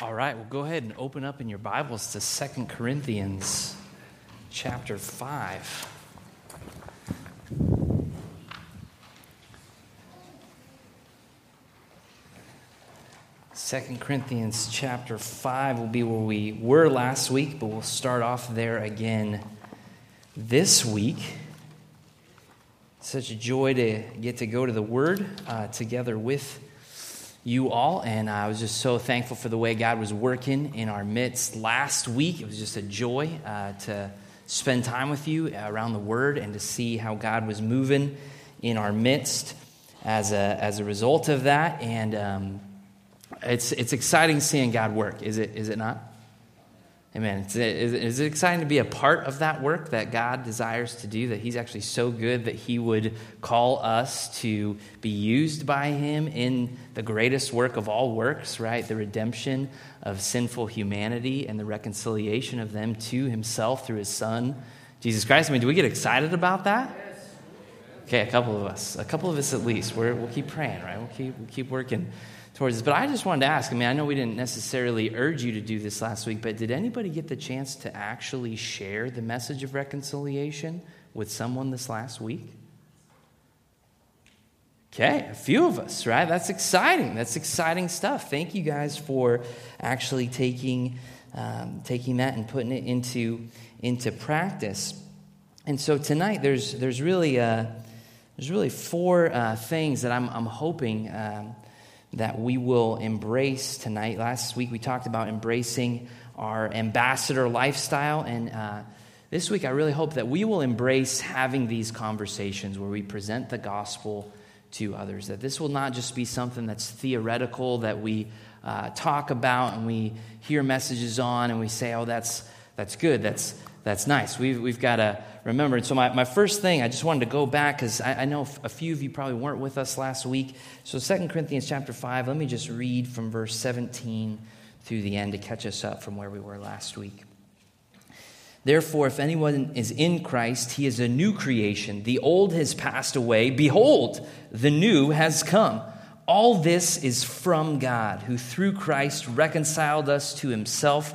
All right, well, go ahead and open up in your Bibles to Second Corinthians chapter 5. Second Corinthians chapter 5 will be where we were last week, but we'll start off there again this week. Such a joy to get to go to the Word uh, together with you all, and I was just so thankful for the way God was working in our midst last week. It was just a joy uh, to spend time with you around the Word and to see how God was moving in our midst as a, as a result of that. And um, it's, it's exciting seeing God work, is it, is it not? Amen. Is it, is it exciting to be a part of that work that God desires to do? That He's actually so good that He would call us to be used by Him in the greatest work of all works, right? The redemption of sinful humanity and the reconciliation of them to Himself through His Son, Jesus Christ. I mean, do we get excited about that? Okay, a couple of us, a couple of us at least. we will keep praying, right? We'll keep, we'll keep working towards this. But I just wanted to ask I mean, I know we didn't necessarily urge you to do this last week, but did anybody get the chance to actually share the message of reconciliation with someone this last week? Okay, a few of us, right? That's exciting. That's exciting stuff. Thank you guys for actually taking, um, taking that and putting it into, into practice. And so tonight, there's, there's, really, uh, there's really four uh, things that I'm, I'm hoping. Um, that we will embrace tonight. Last week we talked about embracing our ambassador lifestyle, and uh, this week I really hope that we will embrace having these conversations where we present the gospel to others. That this will not just be something that's theoretical that we uh, talk about and we hear messages on and we say, "Oh, that's that's good. That's that's nice." We've we've got to remembered. So, my, my first thing, I just wanted to go back because I, I, know a few of you probably weren't with us last week. So, Second Corinthians chapter 5, let me just read from verse 17 through the end to catch us up from where we were last week. Therefore, if anyone is in Christ, he is a new creation. The old has passed away. Behold, the new has come. All this is from God, who through Christ reconciled us to himself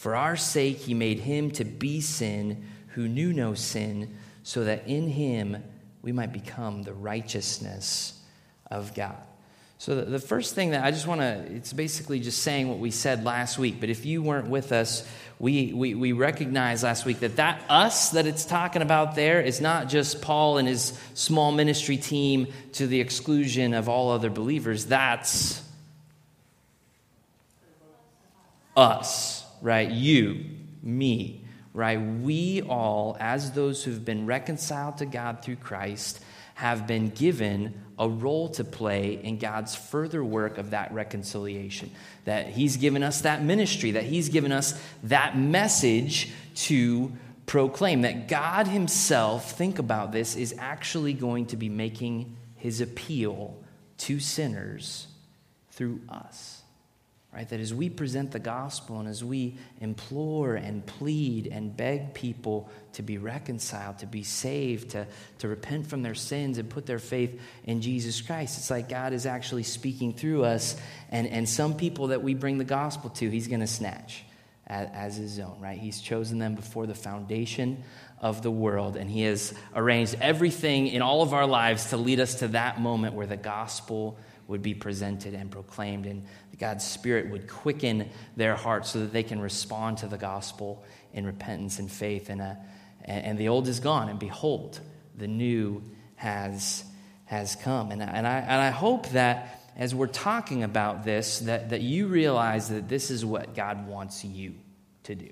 For our sake, he made him to be sin who knew no sin so that in him we might become the righteousness of God. So, the, first thing that I just want to, it's basically just saying what we said last week. But if you weren't with us, we, we, we recognized last week that that us that it's talking about there is not just Paul and his small ministry team to the exclusion of all other believers. That's us, right? You, me, right? We all, as those who've been reconciled to God through Christ, have been given a role to play in God's further work of that reconciliation. That He's given us that ministry, that He's given us that message to proclaim. That God Himself, think about this, is actually going to be making His appeal to sinners through us. Right? That as we present the gospel and as we implore and plead and beg people to be reconciled, to be saved, to, to repent from their sins and put their faith in Jesus Christ, it's like God is actually speaking through us. And, and some people that we bring the gospel to, He's going to snatch as, as His own, right? He's chosen them before the foundation of the world, and He has arranged everything in all of our lives to lead us to that moment where the gospel would be presented and proclaimed, and God's Spirit would quicken their hearts so that they can respond to the gospel in repentance and faith. And, uh, and the old is gone, and behold, the new has, has come. And, and, I, and I hope that as we're talking about this, that, that you realize that this is what God wants you to do.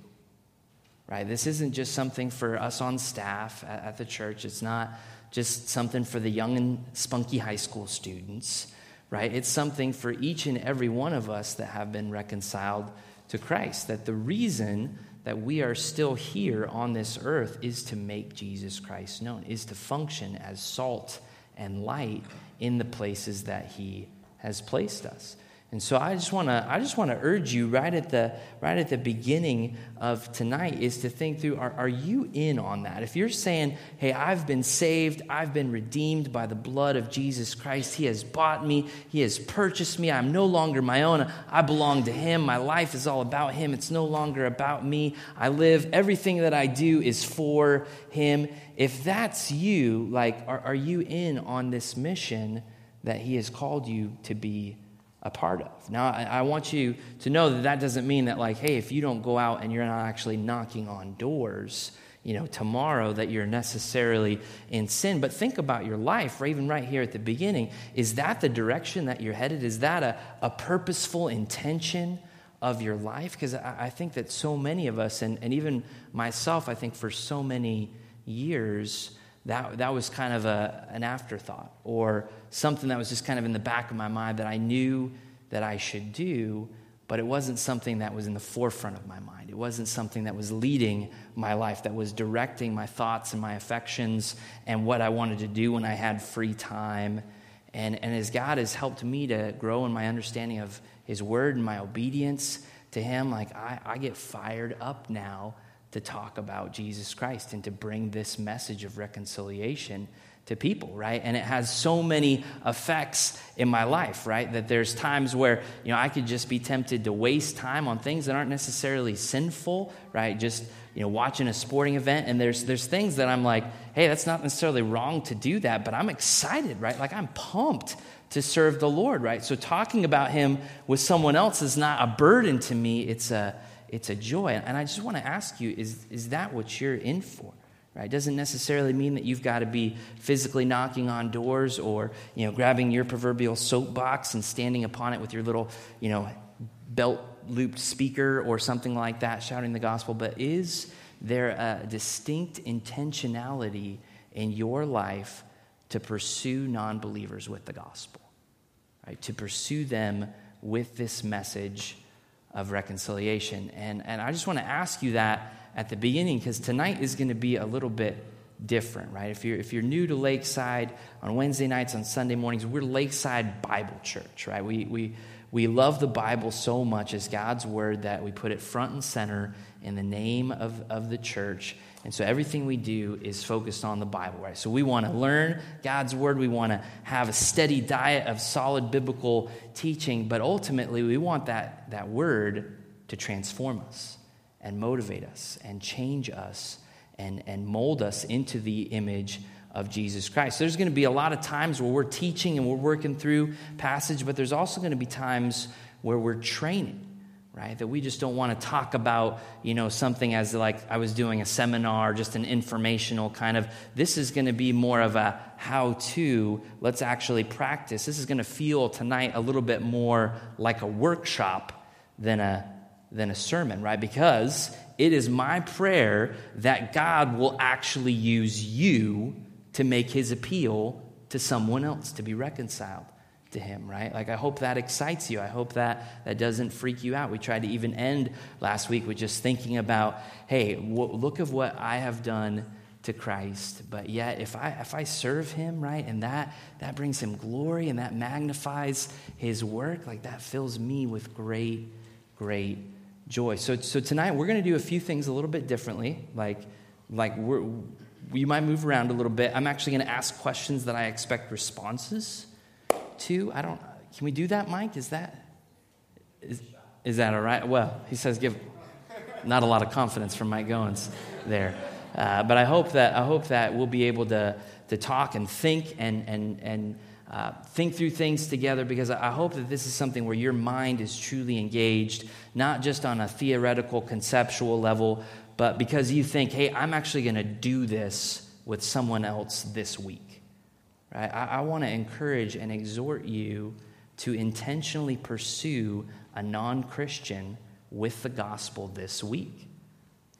Right? This isn't just something for us on staff at the church. It's not just something for the young and spunky high school students right? It's something for each and every one of us that have been reconciled to Christ. That the reason that we are still here on this earth is to make Jesus Christ known, is to function as salt and light in the places that He has placed us. And so I just want to I just want to urge you right at the right at the beginning of tonight is to think through are, are you in on that? If you're saying, "Hey, I've been saved, I've been redeemed by the blood of Jesus Christ. He has bought me, he has purchased me. I'm no longer my own. I belong to him. My life is all about him. It's no longer about me. I live everything that I do is for him." If that's you, like are, are you in on this mission that he has called you to be a part of. Now, I, I, want you to know that that doesn't mean that, like, hey, if you don't go out and you're not actually knocking on doors, you know, tomorrow, that you're necessarily in sin. But think about your life, or even right here at the beginning. Is that the direction that you're headed? Is that a, a purposeful intention of your life? Because I, I think that so many of us, and, and even myself, I think for so many years, that, that was kind of a, an afterthought or something that was just kind of in the back of my mind that I knew that I should do, but it wasn't something that was in the forefront of my mind. It wasn't something that was leading my life, that was directing my thoughts and my affections and what I wanted to do when I had free time. And, and as God has helped me to grow in my understanding of His Word and my obedience to Him, like I, I get fired up now to talk about Jesus Christ and to bring this message of reconciliation to people, right? And it has so many effects in my life, right? That there's times where, you know, I could just be tempted to waste time on things that aren't necessarily sinful, right? Just, you know, watching a sporting event and there's there's things that I'm like, hey, that's not necessarily wrong to do that, but I'm excited, right? Like I'm pumped to serve the Lord, right? So talking about him with someone else is not a burden to me, it's a it's a joy. And I just want to ask you is, is that what you're in for? Right? It doesn't necessarily mean that you've got to be physically knocking on doors or you know, grabbing your proverbial soapbox and standing upon it with your little you know, belt looped speaker or something like that, shouting the gospel. But is there a distinct intentionality in your life to pursue non believers with the gospel? Right? To pursue them with this message of reconciliation. And, and I just want to ask you that at the beginning because tonight is going to be a little bit different, right? If you're, if you're new to Lakeside on Wednesday nights, on Sunday mornings, we're Lakeside Bible Church, right? We, we, we love the Bible so much as God's Word that we put it front and center in the name of, of the church. And so everything we do is focused on the Bible, right? So we want to learn God's word. We want to have a steady diet of solid biblical teaching, but ultimately we want that, that word to transform us and motivate us and change us and, and mold us into the image of Jesus Christ. There's going to be a lot of times where we're teaching and we're working through passage, but there's also going to be times where we're training right? That we just don't want to talk about, you know, something as like I was doing a seminar, just an informational kind of. This is going to be more of a how to. Let's actually practice. This is going to feel tonight a little bit more like a workshop than a than a sermon, right? Because it is my prayer that God will actually use you to make his appeal to someone else to be reconciled to him, right? Like, I hope that excites you. I hope that that doesn't freak you out. We tried to even end last week with just thinking about, hey, look of what I have done to Christ. But yet, if I if I serve Him, right, and that that brings Him glory and that magnifies His work, like that fills me with great, great joy. So so tonight we're going to do a few things a little bit differently. Like like we're we might move around a little bit. I'm actually going to ask questions that I expect responses to? I don't, can we do that, Mike? Is that, is, is that all right? Well, he says give not a lot of confidence from Mike Goins there. Uh, but I hope that, I hope that we'll be able to, to talk and think and, and, and uh, think through things together because I hope that this is something where your mind is truly engaged, not just on a theoretical, conceptual level, but because you think, hey, I'm actually going to do this with someone else this week. Right? I, I want to encourage and exhort you to intentionally pursue a non Christian with the gospel this week.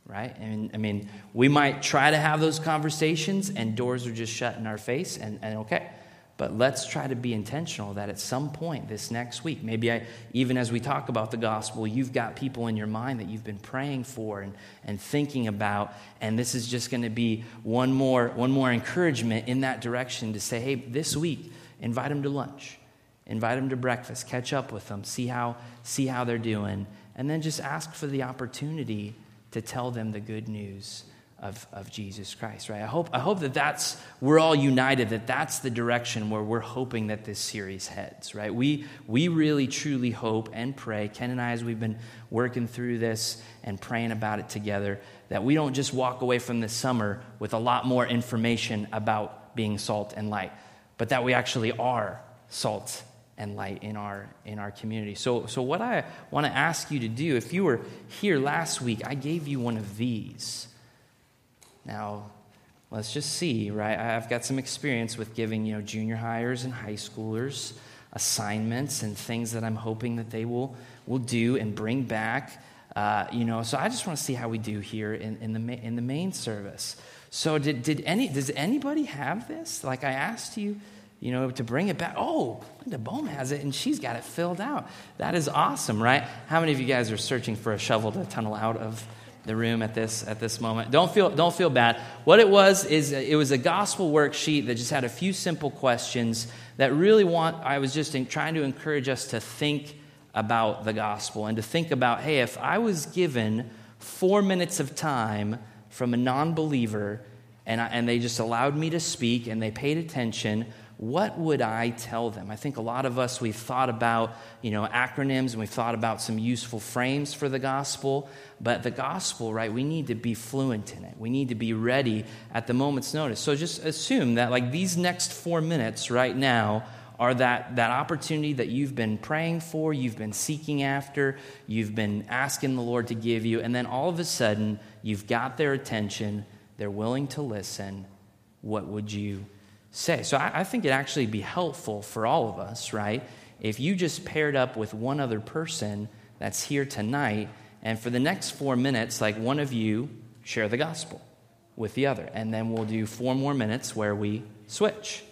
Right? And I mean, we might try to have those conversations and doors are just shut in our face, and, and okay. But let's try to be intentional that at some point this next week, maybe I, even as we talk about the gospel, you've got people in your mind that you've been praying for and, and thinking about. And this is just going to be one more, one more encouragement in that direction to say, hey, this week, invite them to lunch, invite them to breakfast, catch up with them, see how, see how they're doing, and then just ask for the opportunity to tell them the good news of, of Jesus Christ, right? I hope, I hope that that's, we're all united, that that's the direction where we're hoping that this series heads, right? We, we really truly hope and pray, Ken and I, as we've been working through this and praying about it together, that we don't just walk away from this summer with a lot more information about being salt and light, but that we actually are salt and light in our in our community. So so what I want to ask you to do if you were here last week, I gave you one of these. Now, let's just see, right? I've got some experience with giving, you know, junior highers and high schoolers assignments and things that I'm hoping that they will, will do and bring back. Uh, you know, so I just want to see how we do here in, in, the, in the main service. So did, did any, does anybody have this? Like I asked you, you know, to bring it back. Oh, Linda Bohm has it and she's got it filled out. That is awesome, right? How many of you guys are searching for a shovel to tunnel out of the room at this at this moment. Don't feel don't feel bad. What it was is it was a gospel worksheet that just had a few simple questions that really want I was just in, trying to encourage us to think about the gospel and to think about hey, if I was given 4 minutes of time from a non-believer and I, and they just allowed me to speak and they paid attention, what would I tell them? I think a lot of us, we've thought about, you know, acronyms and we've thought about some useful frames for the gospel. But the gospel, right, we need to be fluent in it. We need to be ready at the moment's notice. So just assume that, like, these next four minutes right now are that, that opportunity that you've been praying for, you've been seeking after, you've been asking the Lord to give you, and then all of a sudden, you've got their attention, they're willing to listen. What would you say. So I, I think it'd actually be helpful for all of us, right? If you just paired up with one other person that's here tonight, and for the next four minutes, like one of you share the gospel with the other. And then we'll do four more minutes where we switch.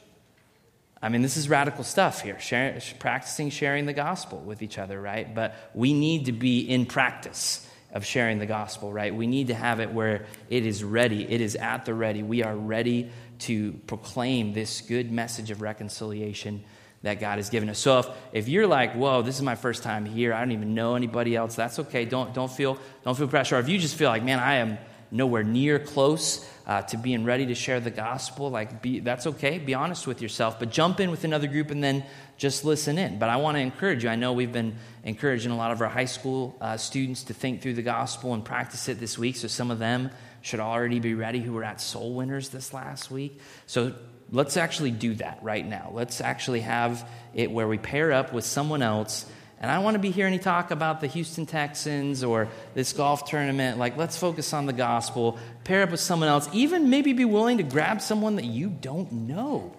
I mean, this is radical stuff here, sharing, practicing sharing the gospel with each other, right? But we need to be in practice of sharing the gospel, right? We need to have it where it is ready, it is at the ready. We are ready to proclaim this good message of reconciliation that God has given us. So if, if you're like, whoa, this is my first time here, I don't even know anybody else, that's okay. Don't, don't, feel, don't feel pressure. Or if you just feel like, man, I am nowhere near close uh, to being ready to share the gospel, like be, that's okay. Be honest with yourself, but jump in with another group and then just listen in. But I want to encourage you. I know we've been encouraging a lot of our high school uh, students to think through the gospel and practice it this week. So some of them should already be ready who were at Soul Winners this last week. So let's actually do that right now. Let's actually have it where we pair up with someone else. And I want to be hearing any talk about the Houston Texans or this golf tournament. Like, let's focus on the gospel, pair up with someone else, even maybe be willing to grab someone that you don't know.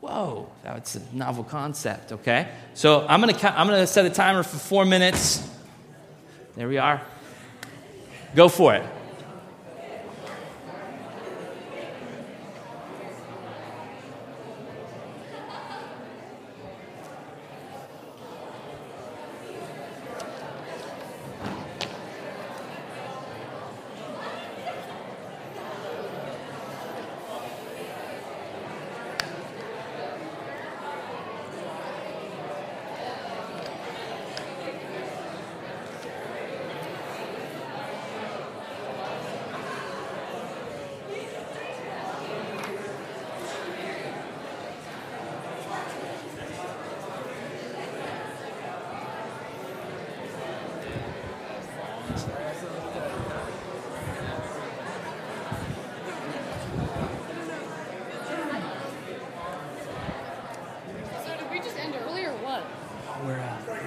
Whoa, that's a novel concept, okay? So I'm to, I'm to set a timer for four minutes. There we are. Go for it.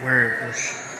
where it was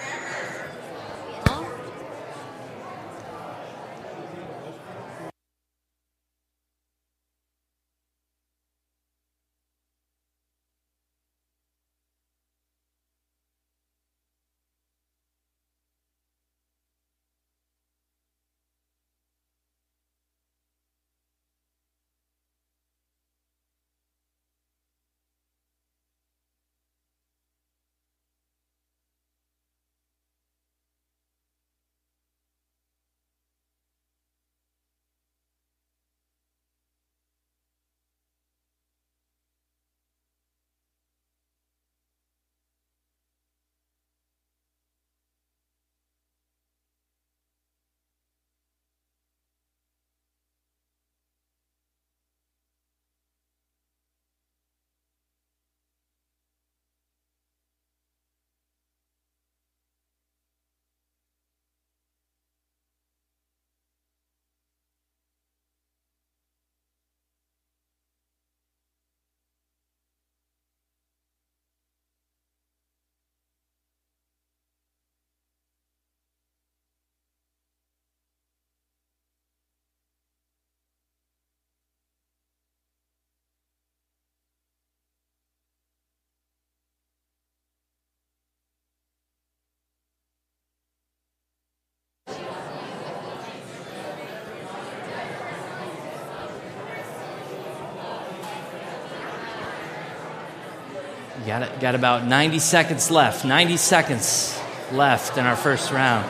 got, got about 90 seconds left. 90 seconds left in our first round.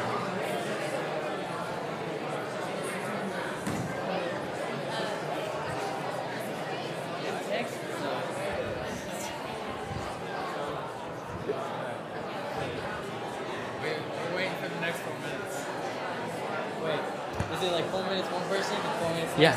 Yeah.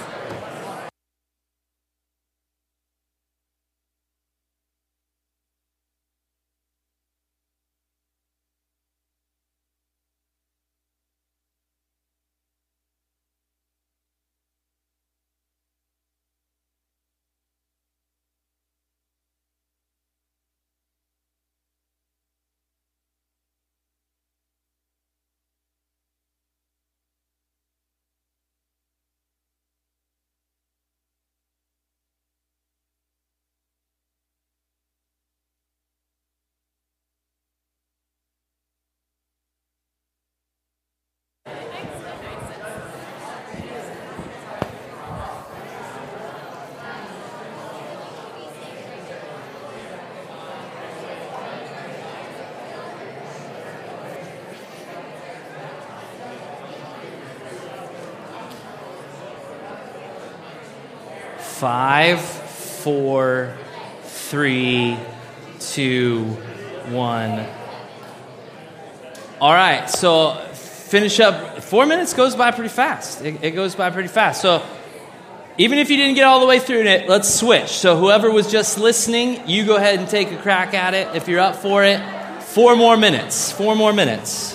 Five, four, three, two, one. All right, so finish up. Four minutes goes by pretty fast. It, it, goes by pretty fast. So even if you didn't get all the way through it, let's switch. So whoever was just listening, you go ahead and take a crack at it if you're up for it. Four more minutes. Four more minutes.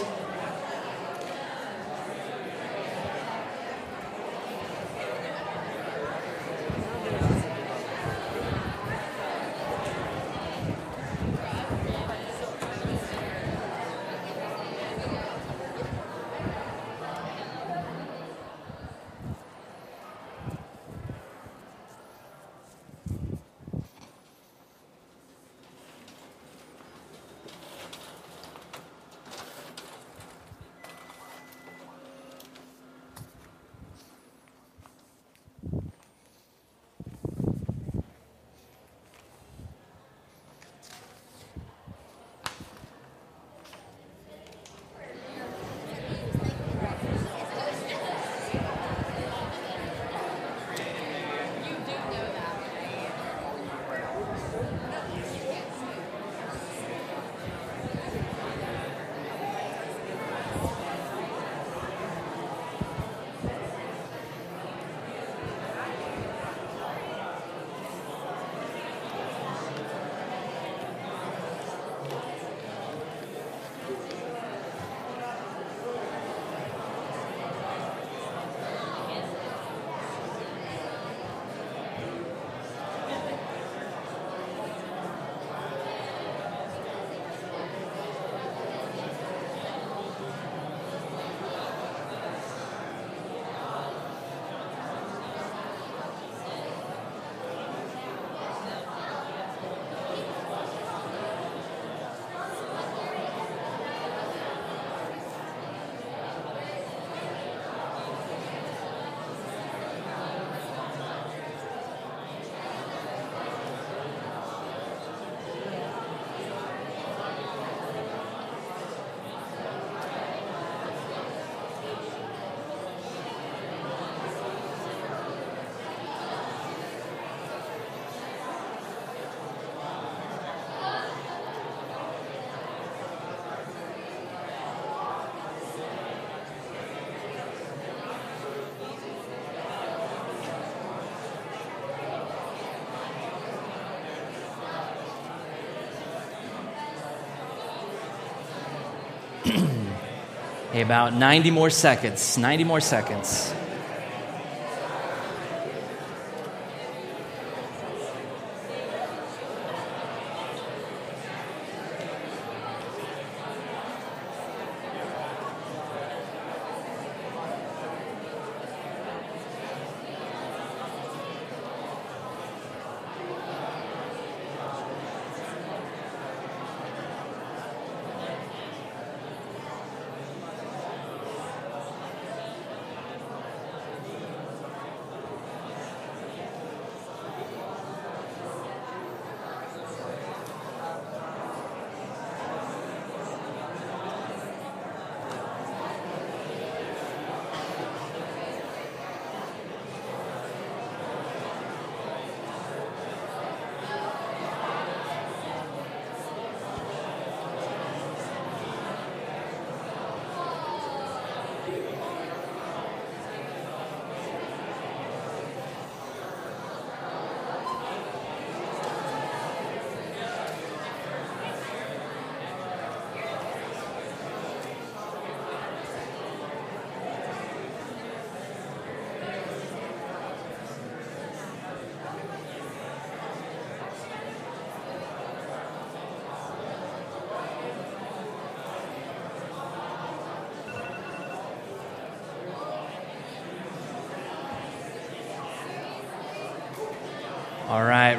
Hey, about 90 more seconds. 90 more seconds.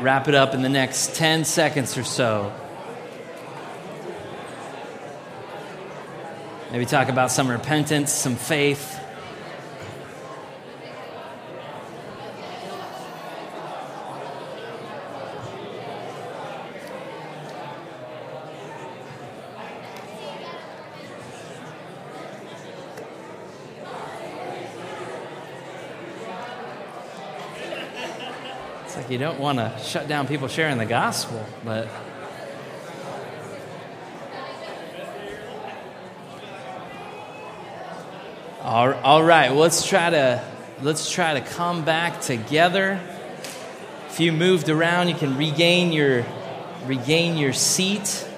Right, wrap it up in the next 10 seconds or so. Maybe talk about some repentance, some faith. You don't want to shut down people sharing the gospel, but. All, right, let's try to let's try to come back together. If you moved around, you can regain your regain your seat.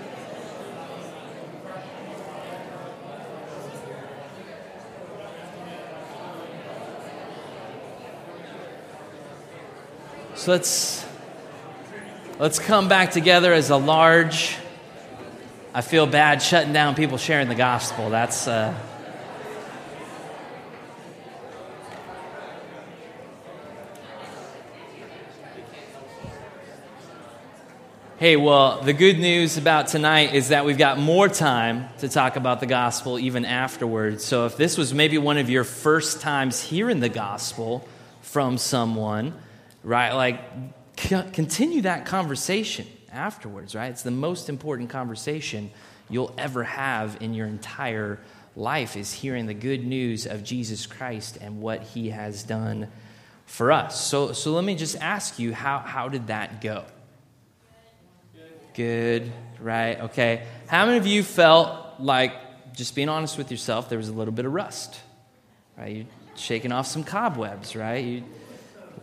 So let's let's come back together as a large. I feel bad shutting down people sharing the gospel. That's uh, Hey, well, the good news about tonight is that we've got more time to talk about the gospel even afterwards. So, if this was maybe one of your first times hearing the gospel from someone, right? Like, continue that conversation afterwards, right? It's the most important conversation you'll ever have in your entire life is hearing the good news of Jesus Christ and what he has done for us. So, so let me just ask you, how, how did that go? Good, right? Okay. How many of you felt like, just being honest with yourself, there was a little bit of rust, right? You shaking off some cobwebs, right? You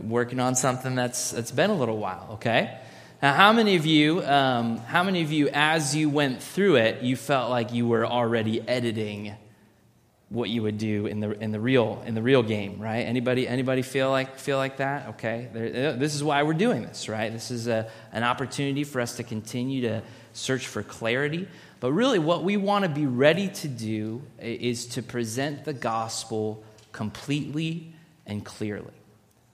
working on something that's that's been a little while. Okay. Now, how many of you, um, how many of you, as you went through it, you felt like you were already editing what you would do in the in the real in the real game, right? Anybody anybody feel like feel like that? Okay, there, this is why we're doing this, right? This is a, an opportunity for us to continue to search for clarity. But really, what we want to be ready to do is to present the gospel completely and clearly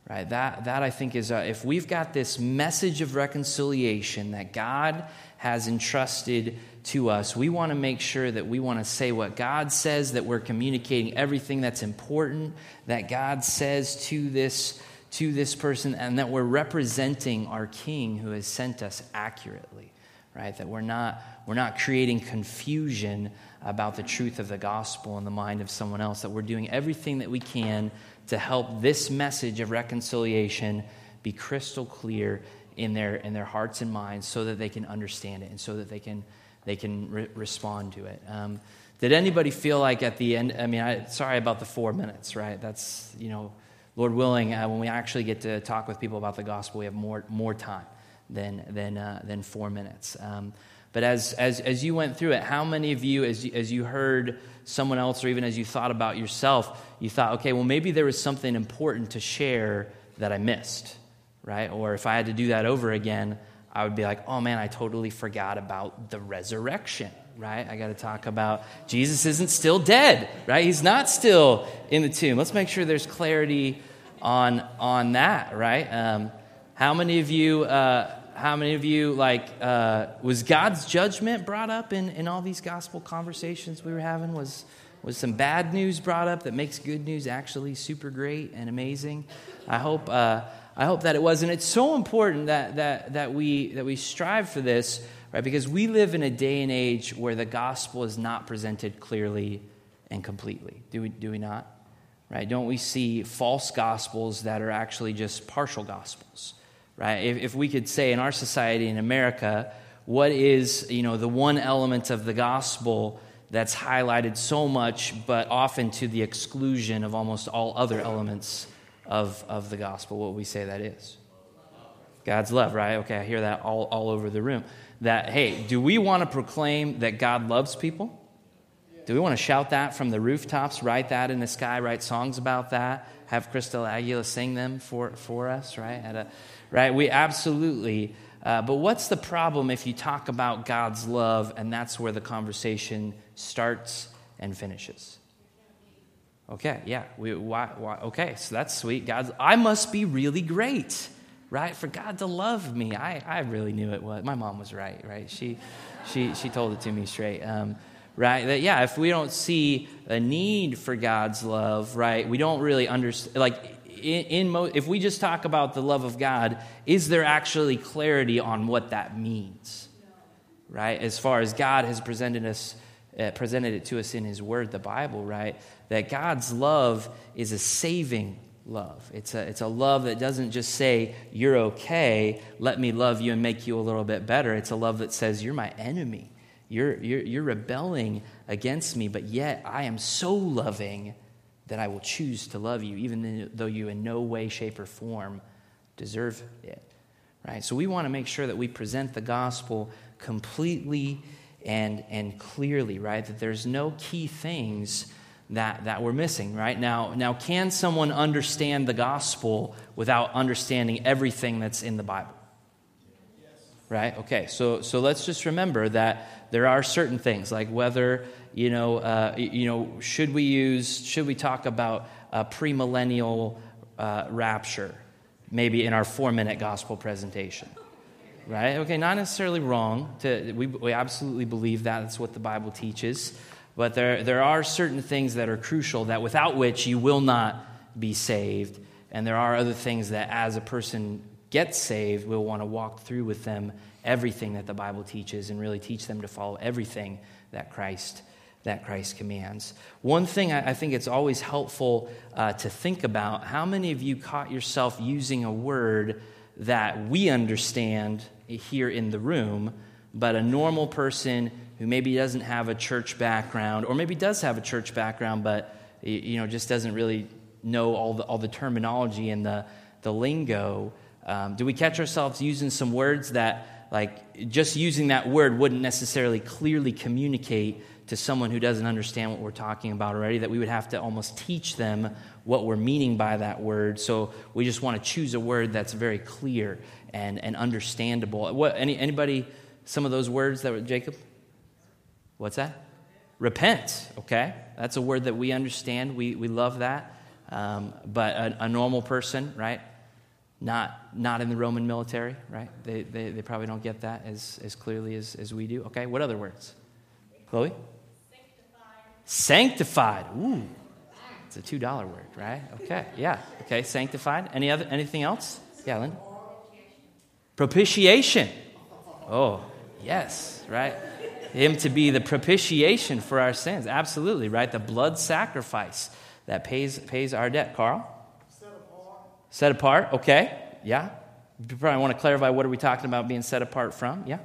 right? That, that i think is uh, if we've got this message of reconciliation that god has entrusted to us we want to make sure that we want to say what god says that we're communicating everything that's important that god says to this to this person and that we're representing our king who has sent us accurately right? That we're not we're not creating confusion about the truth of the gospel in the mind of someone else that we're doing everything that we can to help this message of reconciliation be crystal clear in their, in their hearts and minds so that they can understand it and so that they can, they can re- respond to it. Um, did anybody feel like at the end, I mean, I, sorry about the four minutes, right? That's, you know, Lord willing, uh, when we actually get to talk with people about the gospel, we have more, more time than, than, uh, than four minutes. Um, but as, as, as you went through it, how many of you, as you, as you heard someone else, or even as you thought about yourself, you thought, okay, well, maybe there was something important to share that I missed, right? Or if I had to do that over again, I would be like, oh man, I totally forgot about the resurrection, right? I got to talk about Jesus isn't still dead, right? He's not still in the tomb. Let's make sure there's clarity on, on that, right? Um, how many of you, uh, how many of you, like, uh, was God's judgment brought up in, in all these gospel conversations we were having? Was, was some bad news brought up that makes good news actually super great and amazing. I hope, uh, I hope that it was. And it's so important that, that, that, we, that we strive for this, right? Because we live in a day and age where the gospel is not presented clearly and completely. Do we, do we not? Right? Don't we see false gospels that are actually just partial gospels? Right? If, if we could say in our society in America, what is you know the one element of the gospel that's highlighted so much, but often to the exclusion of almost all other elements of, of the gospel, what we say that is. God's love, right? Okay, I hear that all, all over the room. That, hey, do we want to proclaim that God loves people? Do we want to shout that from the rooftops, write that in the sky, write songs about that, have Crystal Aguila sing them for, for us, right? A, right? We absolutely uh, but what's the problem if you talk about God's love and that's where the conversation starts and finishes? Okay, yeah. We, why, why, okay, so that's sweet. God's, I must be really great, right? For God to love me. I, I really knew it was. My mom was right, right? She, she, she told it to me straight. Um, right? That, yeah, if we don't see a need for God's love, right, we don't really understand. Like, in, in mo- if we just talk about the love of God, is there actually clarity on what that means? Right? As far as God has presented us, uh, presented it to us in His Word, the Bible, right? That God's love is a saving love. It's a, it's a love that doesn't just say, You're okay, let me love you and make you a little bit better. It's a love that says, You're my enemy. You're, you're, you're rebelling against me, but yet I am so loving that I will choose to love you, even though you in no way, shape, or form deserve it. Right? So we want to make sure that we present the gospel completely and, and clearly, right? That there's no key things that, that we're missing, right? Now, now, can someone understand the gospel without understanding everything that's in the Bible? Right? Okay, so, so let's just remember that there are certain things, like whether, you know, uh, you know should we use, should we talk about a premillennial uh, rapture, maybe in our four minute gospel presentation? Right? Okay, not necessarily wrong. To, we, we absolutely believe that. That's what the Bible teaches. But there, there are certain things that are crucial that without which you will not be saved. And there are other things that as a person gets saved, we'll want to walk through with them everything that the Bible teaches and really teach them to follow everything that Christ that Christ commands. One thing I, I think it's always helpful uh, to think about how many of you caught yourself using a word that we understand here in the room, but a normal person who maybe doesn't have a church background, or maybe does have a church background, but you know just doesn't really know all the, all the terminology and the, the lingo. Um, do we catch ourselves using some words that, like, just using that word wouldn't necessarily clearly communicate to someone who doesn't understand what we're talking about already? That we would have to almost teach them what we're meaning by that word. So we just want to choose a word that's very clear and, and understandable. What, any, anybody, some of those words that were, Jacob? What's that? Repent, okay? That's a word that we understand. We, we love that. Um, but a, a, normal person, right? Not, not in the Roman military, right? They, they, they probably don't get that as, as clearly as, as we do. Okay, what other words? Chloe? Sanctified. Sanctified. Ooh, it's a $2 word, right? Okay, yeah. Okay, sanctified. Any other, anything else? Yeah, Lynn? Propitiation. Oh, yes, right? him to be the propitiation for our sins. Absolutely, right? The blood sacrifice that pays, pays our debt. Carl? Set apart. Okay. Yeah. You probably want to clarify what are we talking about being set apart from? Yeah.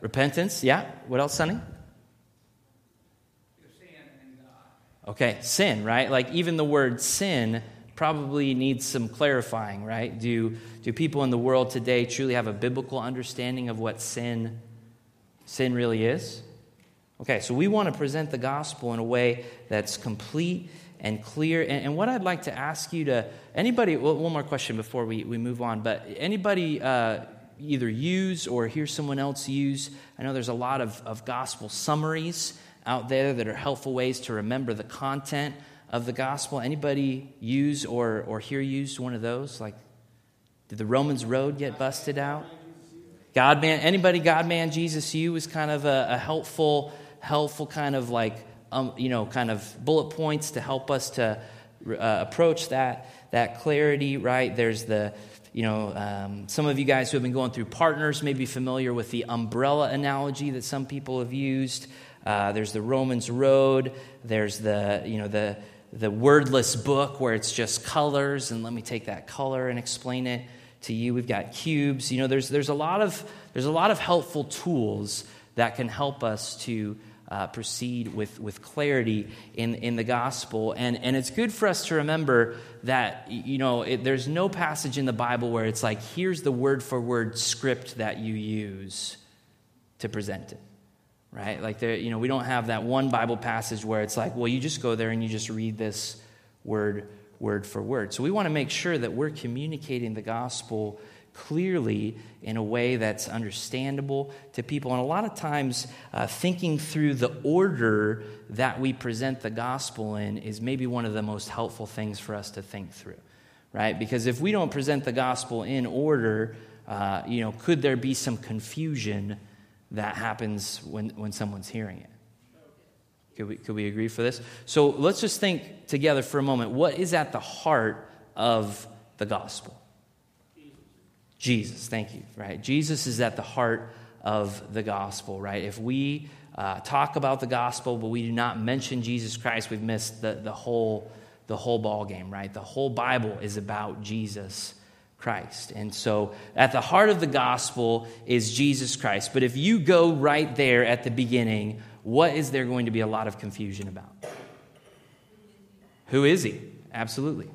Repentance, Repentance yeah. What else, Sonny? Okay, sin, right? Like even the word sin probably needs some clarifying, right? Do, do people in the world today truly have a biblical understanding of what sin sin really is? Okay, so we want to present the gospel in a way that's complete and clear. And, and what I'd like to ask you to anybody, well, one more question before we, we move on, but anybody uh, either use or hear someone else use, I know there's a lot of, of gospel summaries out there that are helpful ways to remember the content of the gospel. Anybody use or, or hear used one of those? Like, did the Romans Road get busted out? God man, anybody God man Jesus you is kind of a, a helpful, helpful kind of like, um, you know, kind of bullet points to help us to uh, approach that, that clarity, right? There's the, you know, um, some of you guys who have been going through partners may be familiar with the umbrella analogy that some people have used. Uh, there's the Romans Road. There's the, you know, the, the wordless book where it's just colors, and let me take that color and explain it to you. We've got cubes. You know, there's, there's, a, lot of, there's a lot of helpful tools that can help us to uh, proceed with, with clarity in, in the gospel. And, and it's good for us to remember that, you know, it, there's no passage in the Bible where it's like, here's the word for word script that you use to present it. Right? Like, there, you know, we don't have that one Bible passage where it's like, well, you just go there and you just read this word word for word. So we want to make sure that we're communicating the gospel clearly in a way that's understandable to people. And a lot of times, uh, thinking through the order that we present the gospel in is maybe one of the most helpful things for us to think through. right? Because if we don't present the gospel in order, uh, you know, could there be some confusion that happens when, when someone's hearing it? Could we, could we agree for this? So let's just think together for a moment. What is at the heart of the gospel? Jesus, thank you, right? Jesus is at the heart of the gospel, right? If we uh, talk about the gospel, but we do not mention Jesus Christ, we've missed the, the, whole, the whole ball game, right? The whole Bible is about Jesus Christ. And so at the heart of the gospel is Jesus Christ. But if you go right there at the beginning, what is there going to be a lot of confusion about? Who is he? Absolutely.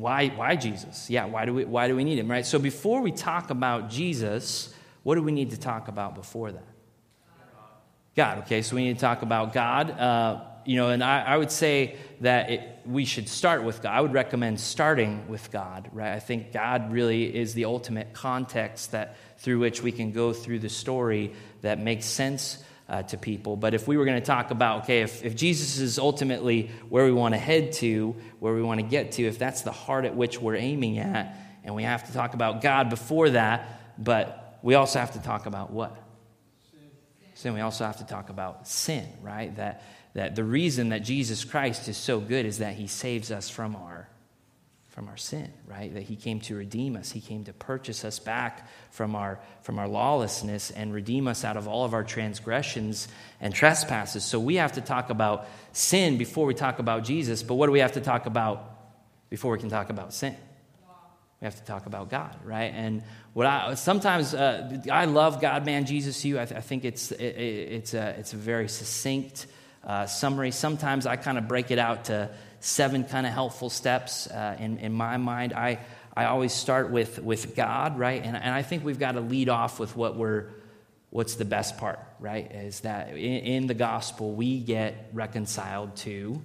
Why, why Jesus? Yeah, why do, we, why do we need him, right? So before we talk about Jesus, what do we need to talk about before that? God, okay, so we need to talk about God. Uh, you know, and I, I would say that it, we should start with God. I would recommend starting with God, right? I think God really is the ultimate context that through which we can go through the story that makes sense uh, to people. But if we were going to talk about, okay, if, if Jesus is ultimately where we want to head to, where we want to get to, if that's the heart at which we're aiming at, and we have to talk about God before that, but we also have to talk about what? Sin. sin. We also have to talk about sin, right? That, that the reason that Jesus Christ is so good is that he saves us from our from our sin, right? That he came to redeem us. He came to purchase us back from our, from our lawlessness and redeem us out of all of our transgressions and trespasses. So we have to talk about sin before we talk about Jesus. But what do we have to talk about before we can talk about sin? We have to talk about God, right? And what I sometimes uh, I love God, man, Jesus, you. I, th- I think it's it, it's a it's a very succinct uh, summary. Sometimes I kind of break it out to seven kind of helpful steps uh, in, in my mind. I, I always start with, with God, right? And, and I think we've got to lead off with what we're, what's the best part, right? Is that in, in the gospel, we get reconciled to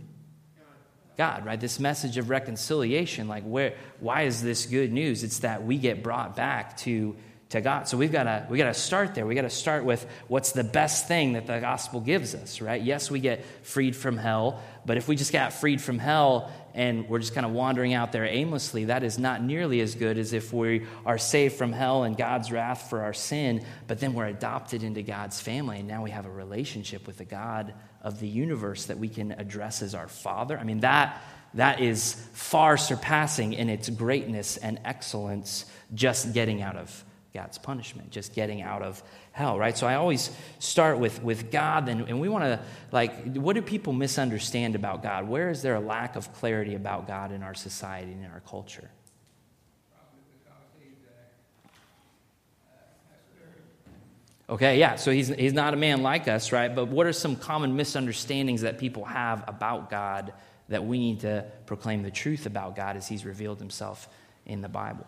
God, right? This message of reconciliation, like where, why is this good news? It's that we get brought back to to God. So we've got to we got to start there. We got to start with what's the best thing that the gospel gives us, right? Yes, we get freed from hell, but if we just got freed from hell and we're just kind of wandering out there aimlessly, that is not nearly as good as if we are saved from hell and God's wrath for our sin, but then we're adopted into God's family and now we have a relationship with the God of the universe that we can address as our Father. I mean that that is far surpassing in its greatness and excellence just getting out of God's punishment, just getting out of hell, right? So I always start with, with God, and, and we want to, like, what do people misunderstand about God? Where is there a lack of clarity about God in our society and in our culture? Okay, yeah, so he's, he's not a man like us, right? But what are some common misunderstandings that people have about God that we need to proclaim the truth about God as he's revealed himself in the Bible?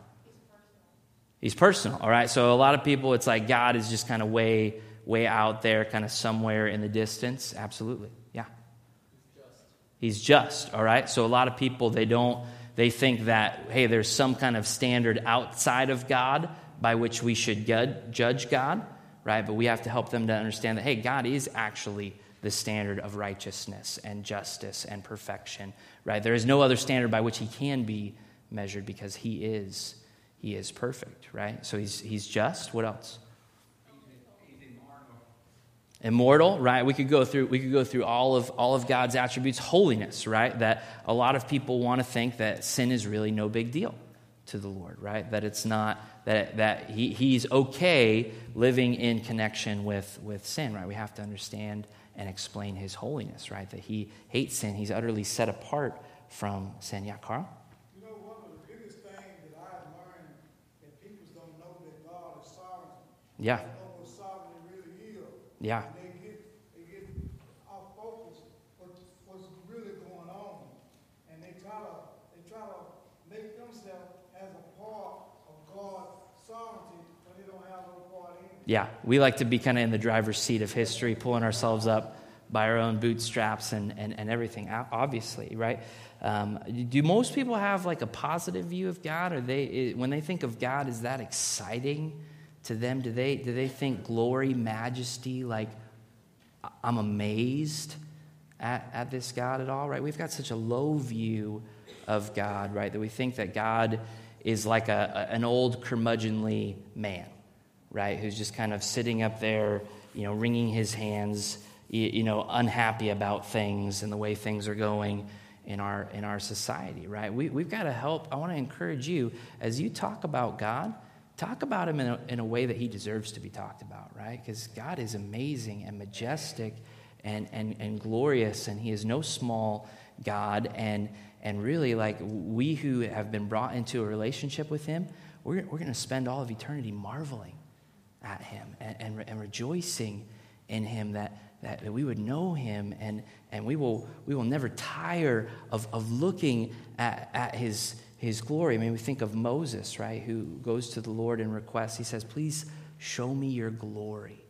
He's personal, all right? So a lot of people, it's like God is just kind of way, way out there, kind of somewhere in the distance. Absolutely, yeah. He's just. He's just, all right? So a lot of people, they don't, they think that, hey, there's some kind of standard outside of God by which we should judge God, right? But we have to help them to understand that, hey, God is actually the standard of righteousness and justice and perfection, right? There is no other standard by which he can be measured because he is he is perfect, right? So he's, he's just. What else? immortal right? We could go through we could go through all of all of god's attributes. Holiness right? That a lot of people want to think that sin is really no big deal to the lord right? That it's not that that he, he's okay living in connection with with sin right? We have to understand and explain his holiness right? That he hates sin. He's utterly set apart from sin. Yeah carl Yeah. Yeah. They get, they get off focus what's, what's really going on. And they try to, they try to make themselves as a part of God's sovereignty, but they don't have no part in it. Yeah. We like to be kind of in the driver's seat of history, pulling ourselves up by our own bootstraps and, and, and everything, obviously, right? Um, do most people have like a positive view of God? Or they, when they think of God, is that exciting? To them? Do they, do they think glory, majesty, like I'm amazed at, at this God at all, right? We've got such a low view of God, right, that we think that God is like a, a, an old curmudgeonly man, right, who's just kind of sitting up there, you know, wringing his hands, you, you know, unhappy about things and the way things are going in our in our society, right? We, we've got to help. I want to encourage you as you talk about God, talk about him in a, in a way that he deserves to be talked about, right? Because God is amazing and majestic and, and, and glorious, and he is no small God. And, and really, like we who have been brought into a relationship with him, we're, we're going to spend all of eternity marveling at him and, and, and rejoicing in him that, that, that, we would know him and, and we, will, we will never tire of, of looking at, at his, his glory. I mean, we think of Moses, right, who goes to the Lord and requests, he says, Please show me your glory,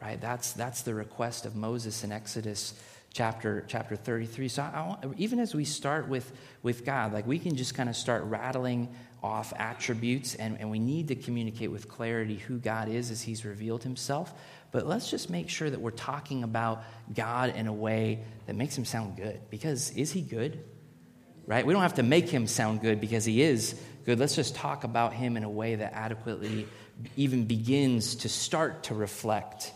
right? That's, that's the request of Moses in Exodus chapter, chapter 33. So I, I, even as we start with, with God, like we can just kind of start rattling off attributes, and, and we need to communicate with clarity who God is as He's revealed Himself. But let's just make sure that we're talking about God in a way that makes Him sound good. Because is He good? Right? We don't have to make Him sound good because He is good. Let's just talk about Him in a way that adequately even begins to start to reflect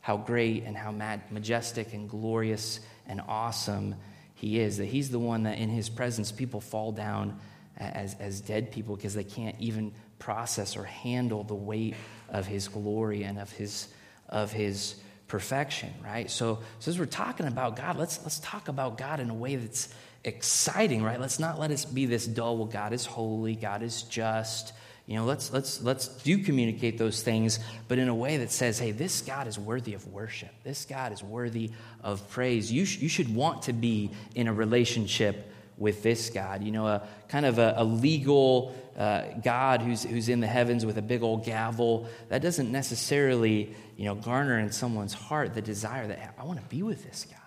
how great and how majestic and glorious and awesome He is. That He's the one that in His presence people fall down as, as dead people because they can't even process or handle the weight of his glory and of his, of his perfection, right? So, so as we're talking about God, let's, let's talk about God in a way that's exciting, right? Let's not let us be this dull, well, God is holy, God is just. You know, let's, let's, let's do communicate those things, but in a way that says, hey, this God is worthy of worship. This God is worthy of praise. You, sh- you should want to be in a relationship with this God. You know, a kind of a, a legal uh, God who's, who's in the heavens with a big old gavel. That doesn't necessarily, you know, garner in someone's heart the desire that I want to be with this God.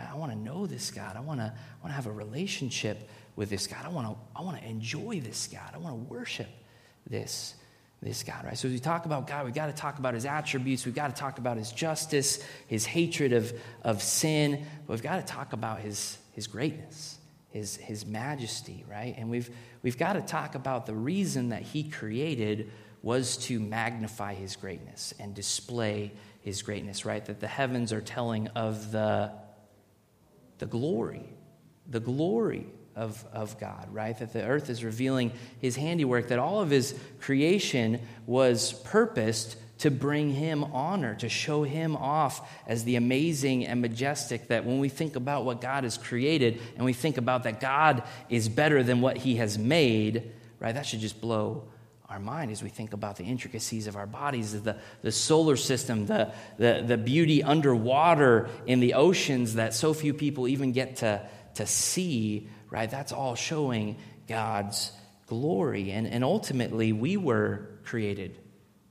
I want to know this God. I want to, I want to have a relationship with this God. I want to, I want to enjoy this God. I want to worship this this God, right? So as we talk about God, we've got to talk about his attributes. We've got to talk about his justice, his hatred of, of sin. But we've got to talk about his, his greatness his, his majesty, right? And we've, we've got to talk about the reason that he created was to magnify his greatness and display his greatness, right? That the heavens are telling of the, the glory, the glory of, of God, right? That the earth is revealing his handiwork, that all of his creation was purposed to bring him honor, to show him off as the amazing and majestic that when we think about what God has created and we think about that God is better than what he has made, right, that should just blow our mind as we think about the intricacies of our bodies, the, the solar system, the, the, the beauty underwater in the oceans that so few people even get to, to see, right? That's all showing God's glory. And, and ultimately, we were created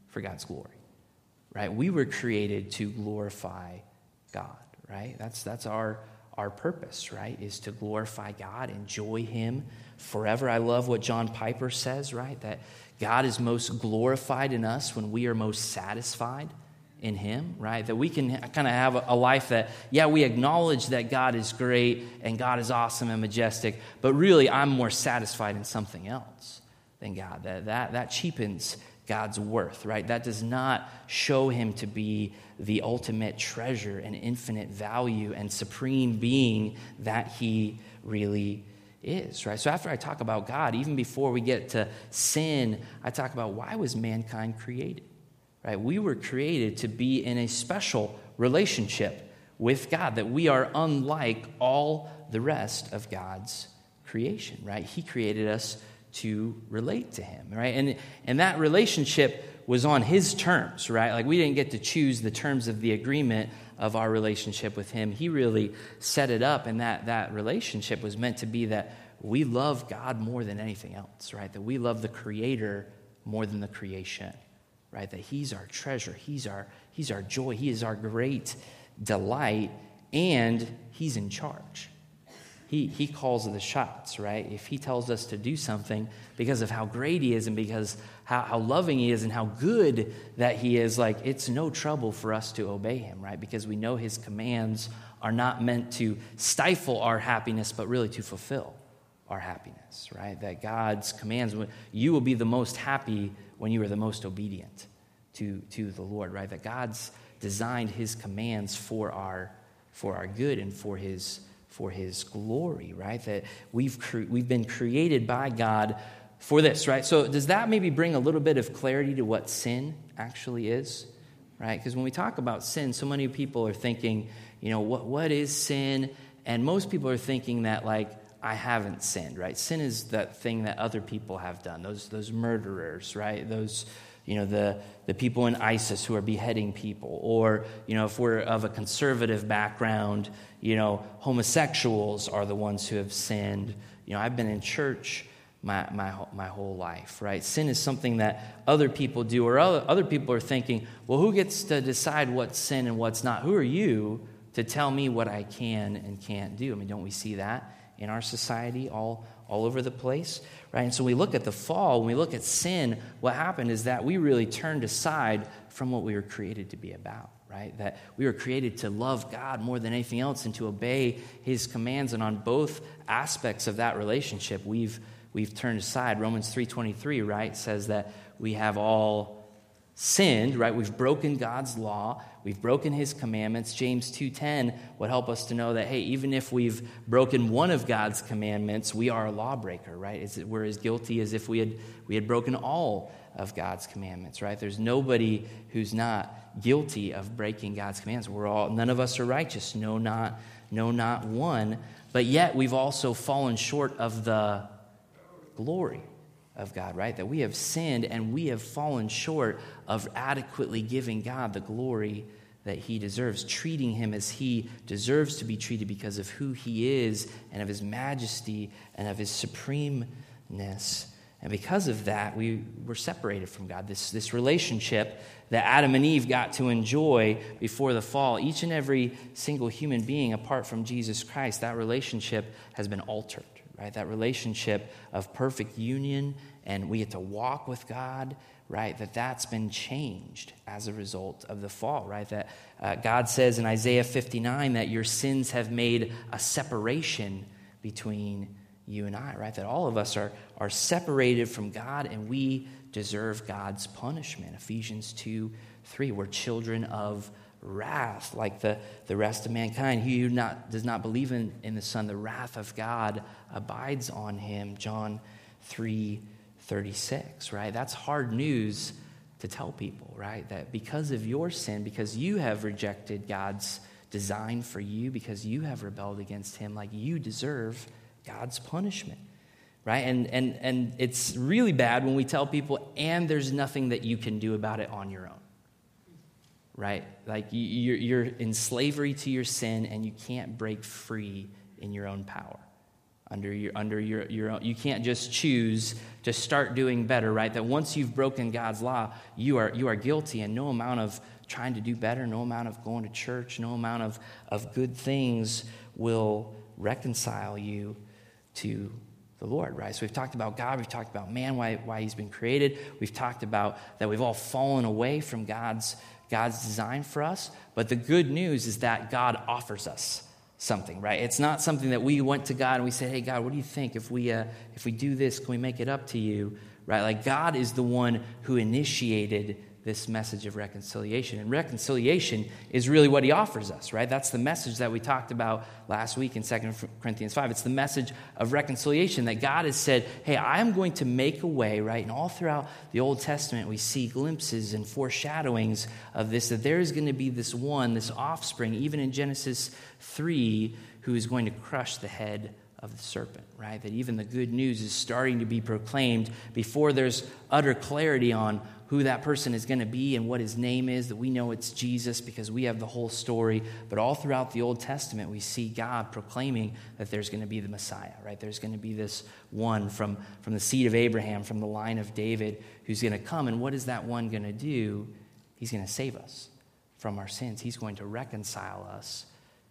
for God's glory right? We were created to glorify God, right? That's, that's our, our purpose, right? Is to glorify God, enjoy Him forever. I love what John Piper says, right? That God is most glorified in us when we are most satisfied in Him, right? That we can kind of have a life that, yeah, we acknowledge that God is great and God is awesome and majestic, but really I'm more satisfied in something else than God. That, that, that cheapens God's worth, right? That does not show him to be the ultimate treasure and infinite value and supreme being that he really is, right? So after I talk about God, even before we get to sin, I talk about why was mankind created? Right? We were created to be in a special relationship with God, that we are unlike all the rest of God's creation, right? He created us to relate to him, right? And, and that relationship was on his terms, right? Like we didn't get to choose the terms of the agreement of our relationship with him. He really set it up, and that, that relationship was meant to be that we love God more than anything else, right? That we love the Creator more than the creation, right? That He's our treasure, He's our, he's our joy, He is our great delight, and He's in charge he, he calls the shots, right? If he tells us to do something because of how great he is and because how, how loving he is and how good that he is, like it's no trouble for us to obey him, right? Because we know his commands are not meant to stifle our happiness, but really to fulfill our happiness, right? That God's commands, you will be the most happy when you are the most obedient to, to the Lord, right? That God's designed his commands for our, for our good and for his for his glory, right? That we've, cre- we've been created by God for this, right? So, does that maybe bring a little bit of clarity to what sin actually is, right? Because when we talk about sin, so many people are thinking, you know, what, what is sin? And most people are thinking that, like, I haven't sinned, right? Sin is that thing that other people have done, those, those murderers, right? Those, you know, the, the people in ISIS who are beheading people. Or, you know, if we're of a conservative background, you know, homosexuals are the ones who have sinned. You know, I've been in church my, my, my whole life, right? Sin is something that other people do, or other, other people are thinking, well, who gets to decide what's sin and what's not? Who are you to tell me what I can and can't do? I mean, don't we see that in our society all, all over the place, right? And so we look at the fall, when we look at sin, what happened is that we really turned aside from what we were created to be about right? That we were created to love God more than anything else and to obey his commands. And on both aspects of that relationship, we've, we've turned aside. Romans 3.23, right, says that we have all sinned, right? We've broken God's law. We've broken his commandments. James 2:10 would help us to know that hey, even if we've broken one of God's commandments, we are a lawbreaker, right? We're as guilty as if we had we had broken all of God's commandments, right? There's nobody who's not guilty of breaking God's commands. We're all none of us are righteous, no not no not one, but yet we've also fallen short of the glory of God, right? That we have sinned and we have fallen short of adequately giving God the glory that he deserves, treating him as he deserves to be treated because of who he is and of his majesty and of his supremeness. And because of that, we were separated from God. This, this relationship that Adam and Eve got to enjoy before the fall, each and every single human being apart from Jesus Christ, that relationship has been altered, right? That relationship of perfect union, and we get to walk with God, right? That that's been changed as a result of the fall, right? That uh, God says in Isaiah 59 that your sins have made a separation between you and I, right? That all of us are, are separated from God and we deserve God's punishment. Ephesians 2 3, we're children of wrath, like the, the rest of mankind. He who not, does not believe in, in the Son, the wrath of God abides on him. John 3 36, right? That's hard news to tell people, right? That because of your sin, because you have rejected God's design for you, because you have rebelled against Him, like you deserve God's punishment right? And, and, and it's really bad when we tell people, and there's nothing that you can do about it on your own, right? Like you're, you're in slavery to your sin and you can't break free in your own power. Under your, under your, your own, you can't just choose to start doing better, right? That once you've broken God's law, you are, you are guilty, and no amount of trying to do better, no amount of going to church, no amount of, of good things will reconcile you to the Lord, right? So we've talked about God, we've talked about man, why, why he's been created. We've talked about that we've all fallen away from God's, God's design for us. But the good news is that God offers us something, right? It's not something that we went to God and we said, hey, God, what do you think? If we, uh, if we do this, can we make it up to you, right? Like God is the one who initiated this message of reconciliation. And reconciliation is really what he offers us, right? That's the message that we talked about last week in 2 Corinthians 5. It's the message of reconciliation that God has said, hey, I am going to make a way, right? And all throughout the Old Testament, we see glimpses and foreshadowings of this, that there is going to be this one, this offspring, even in Genesis 3, who is going to crush the head of the serpent, right? That even the good news is starting to be proclaimed before there's utter clarity on who that person is going to be and what his name is, that we know it's Jesus because we have the whole story. But all throughout the Old Testament, we see God proclaiming that there's going to be the Messiah, right? There's going to be this one from, from the seed of Abraham, from the line of David, who's going to come. And what is that one going to do? He's going to save us from our sins, He's going to reconcile us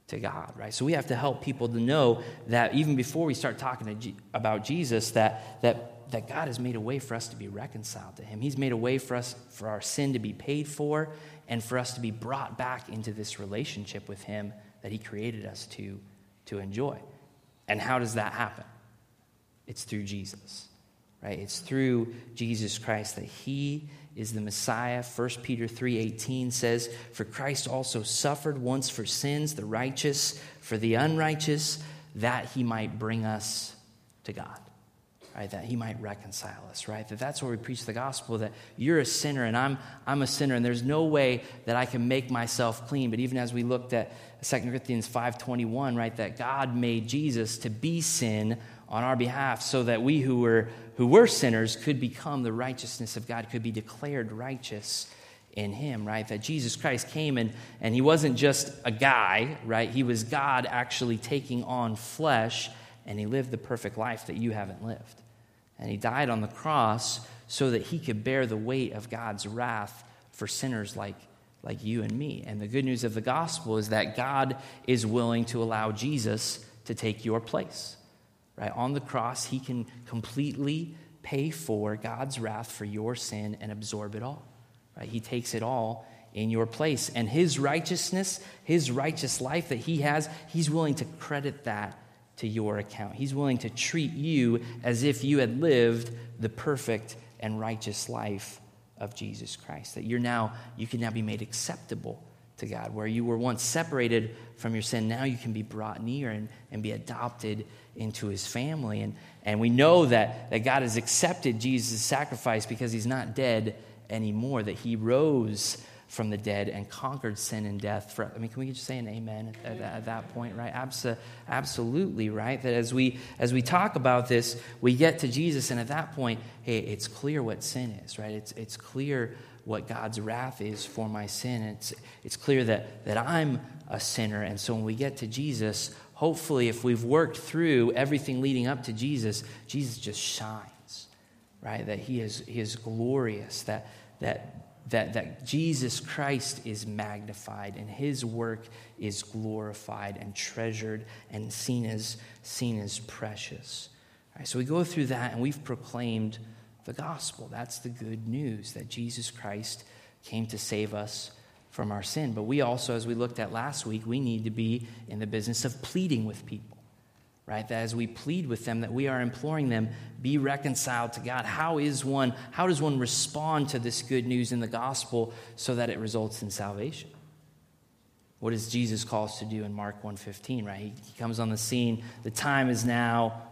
to God, right? So we have to help people to know that even before we start talking G- about Jesus, that that, that, God has made a way for us to be reconciled to Him. He's made a way for us, for our sin to be paid for, and for us to be brought back into this relationship with Him that He created us to, to enjoy. And how does that happen? It's through Jesus, right? It's through Jesus Christ that He is the Messiah. 1 Peter 3:18 says, "For Christ also suffered once for sins, the righteous for the unrighteous, that he might bring us to God." Right, that he might reconcile us, right? That that's where we preach the gospel that you're a sinner and I'm I'm a sinner and there's no way that I can make myself clean. But even as we looked at 2 Corinthians 5:21, right, that God made Jesus to be sin on our behalf so that we who were, who were sinners could become the righteousness of God, could be declared righteous in him, right? That Jesus Christ came and, and he wasn't just a guy, right? He was God actually taking on flesh and he lived the perfect life that you haven't lived. And he died on the cross so that he could bear the weight of God's wrath for sinners like, like you and me. And the good news of the gospel is that God is willing to allow Jesus to take your place right? On the cross, he can completely pay for God's wrath for your sin and absorb it all, right? He takes it all in your place. And his righteousness, his righteous life that he has, he's willing to credit that to your account. He's willing to treat you as if you had lived the perfect and righteous life of Jesus Christ. That you're now, you can now be made acceptable to God. Where you were once separated from your sin, now you can be brought near and, and be adopted into his family. And, and we know that, that God has accepted Jesus' sacrifice because he's not dead anymore, that he rose from the dead and conquered sin and death. For, I mean, can we just say an amen at, at, at that point, right? Abso- absolutely, right? That as we as we talk about this, we get to Jesus, and at that point, hey, it's clear what sin is, right? It's it's clear what God's wrath is for my sin. It's, it's clear that, that I'm a sinner. And so when we get to Jesus, hopefully, if we've worked through everything leading up to Jesus, Jesus just shines, right? That he is, he is glorious, that, that, that, that Jesus Christ is magnified and his work is glorified and treasured and seen as, seen as precious. So we go through that and we've proclaimed the gospel. That's the good news that Jesus Christ came to save us from our sin. But we also, as we looked at last week, we need to be in the business of pleading with people, right? That as we plead with them, that we are imploring them, be reconciled to God. How is one, how does one respond to this good news in the gospel so that it results in salvation? What does Jesus call us to do in Mark 1:15, right? He, he comes on the scene. The time is now.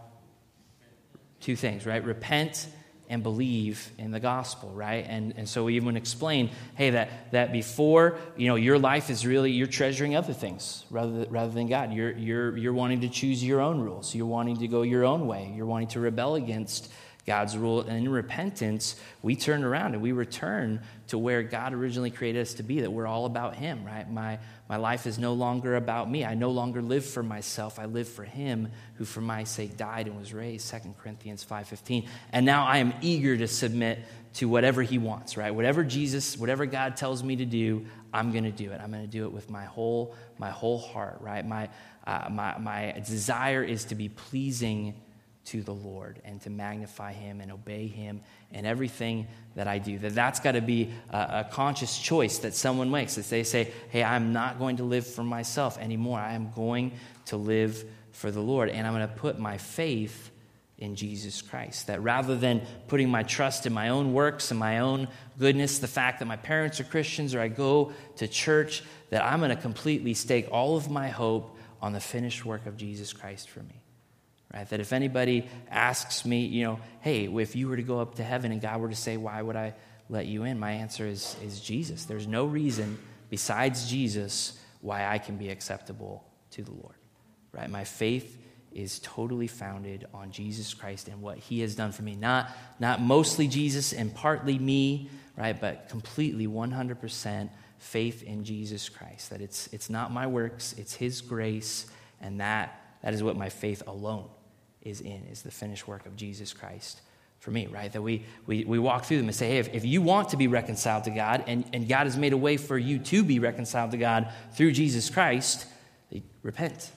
Two things, right? Repent and believe in the gospel, right? And, and so we even explain, hey, that, that before, you know, your life is really, you're treasuring other things rather than, rather than God. You're, you're, you're wanting to choose your own rules. You're wanting to go your own way. You're wanting to rebel against God's rule. And in repentance, we turn around and we return to where God originally created us to be, that we're all about Him, right? My, my life is no longer about me. I no longer live for myself. I live for Him who for my sake died and was raised, 2 Corinthians 5.15. And now I am eager to submit to whatever He wants, right? Whatever Jesus, whatever God tells me to do, I'm going to do it. I'm going to do it with my whole, my whole heart, right? My, uh, my, my desire is to be pleasing to the Lord and to magnify Him and obey Him in everything that I do. That that's got to be a, a, conscious choice that someone makes. That they say, "Hey, I'm not going to live for myself anymore. I am going to live for the Lord, and I'm going to put my faith in Jesus Christ. That rather than putting my trust in my own works and my own goodness, the fact that my parents are Christians or I go to church, that I'm going to completely stake all of my hope on the finished work of Jesus Christ for me." Right? That if anybody asks me, you know, hey, if you were to go up to heaven and God were to say, why would I let you in? My answer is, is Jesus. There's no reason besides Jesus why I can be acceptable to the Lord. Right? My faith is totally founded on Jesus Christ and what he has done for me. Not, not mostly Jesus and partly me, right? But completely 100% faith in Jesus Christ. That it's, it's not my works, it's his grace, and that, that is what my faith alone is in, is the finished work of Jesus Christ for me, right? That we, we, we walk through them and say, hey, if, if you want to be reconciled to God and, and God has made a way for you to be reconciled to God through Jesus Christ, repent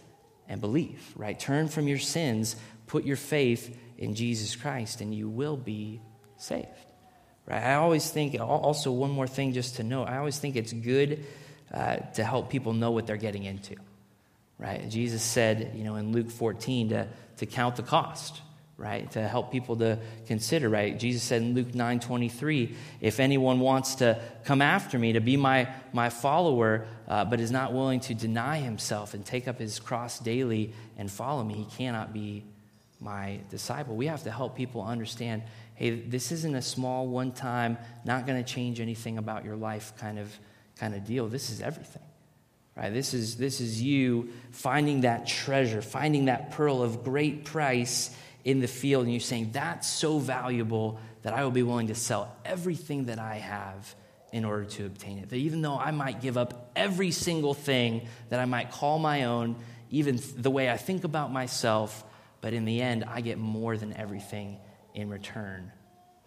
and believe, right? Turn from your sins, put your faith in Jesus Christ, and you will be saved. Right? I always think, also, one more thing just to note I always think it's good uh, to help people know what they're getting into. Right? Jesus said, you know, in Luke 14 to, to count the cost, right? To help people to consider, right? Jesus said in Luke 9 23, if anyone wants to come after me, to be my, my follower, uh, but is not willing to deny himself and take up his cross daily and follow me, he cannot be my disciple. We have to help people understand hey, this isn't a small, one time, not going to change anything about your life kind of, kind of deal. This is everything. Right? This is, this is you finding that treasure, finding that pearl of great price in the field, and you saying, That's so valuable that I will be willing to sell everything that I have in order to obtain it. That even though I might give up every single thing that I might call my own, even the way I think about myself, but in the end, I get more than everything in return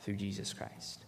through Jesus Christ.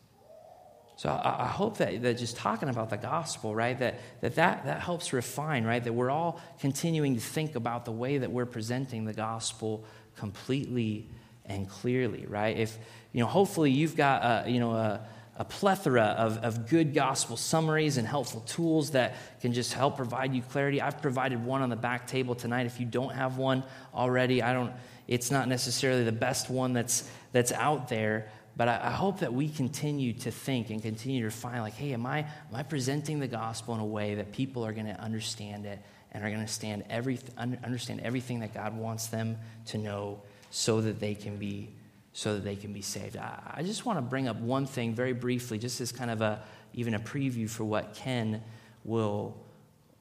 So I, I, hope that, that just talking about the gospel, right, that, that, that that helps refine, right, that we're all continuing to think about the way that we're presenting the gospel completely and clearly, right? If, you know, hopefully you've got, a, you know, a, a plethora of, of good gospel summaries and helpful tools that can just help provide you clarity. I've provided one on the back table tonight. If you don't have one already, I don't, it's not necessarily the best one that's, that's out there, but I, I, hope that we continue to think and continue to find, like, hey, am I, am I presenting the gospel in a way that people are going to understand it and are going to every, understand everything that God wants them to know so that they can be, so that they can be saved? I, I just want to bring up one thing very briefly, just as kind of a, even a preview for what Ken will,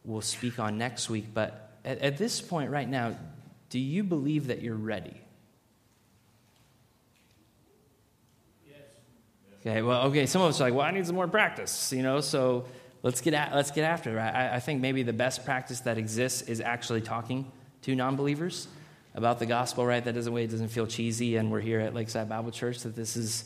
will speak on next week. But at, at this point right now, do you believe that you're ready? Okay, well, okay, some of us are like, well, I need some more practice, you know, so let's get, at, let's get after it. I, I think maybe the best practice that exists is actually talking to non believers about the gospel, right? That doesn't way it doesn't feel cheesy, and we're here at Lakeside Bible Church, that this is,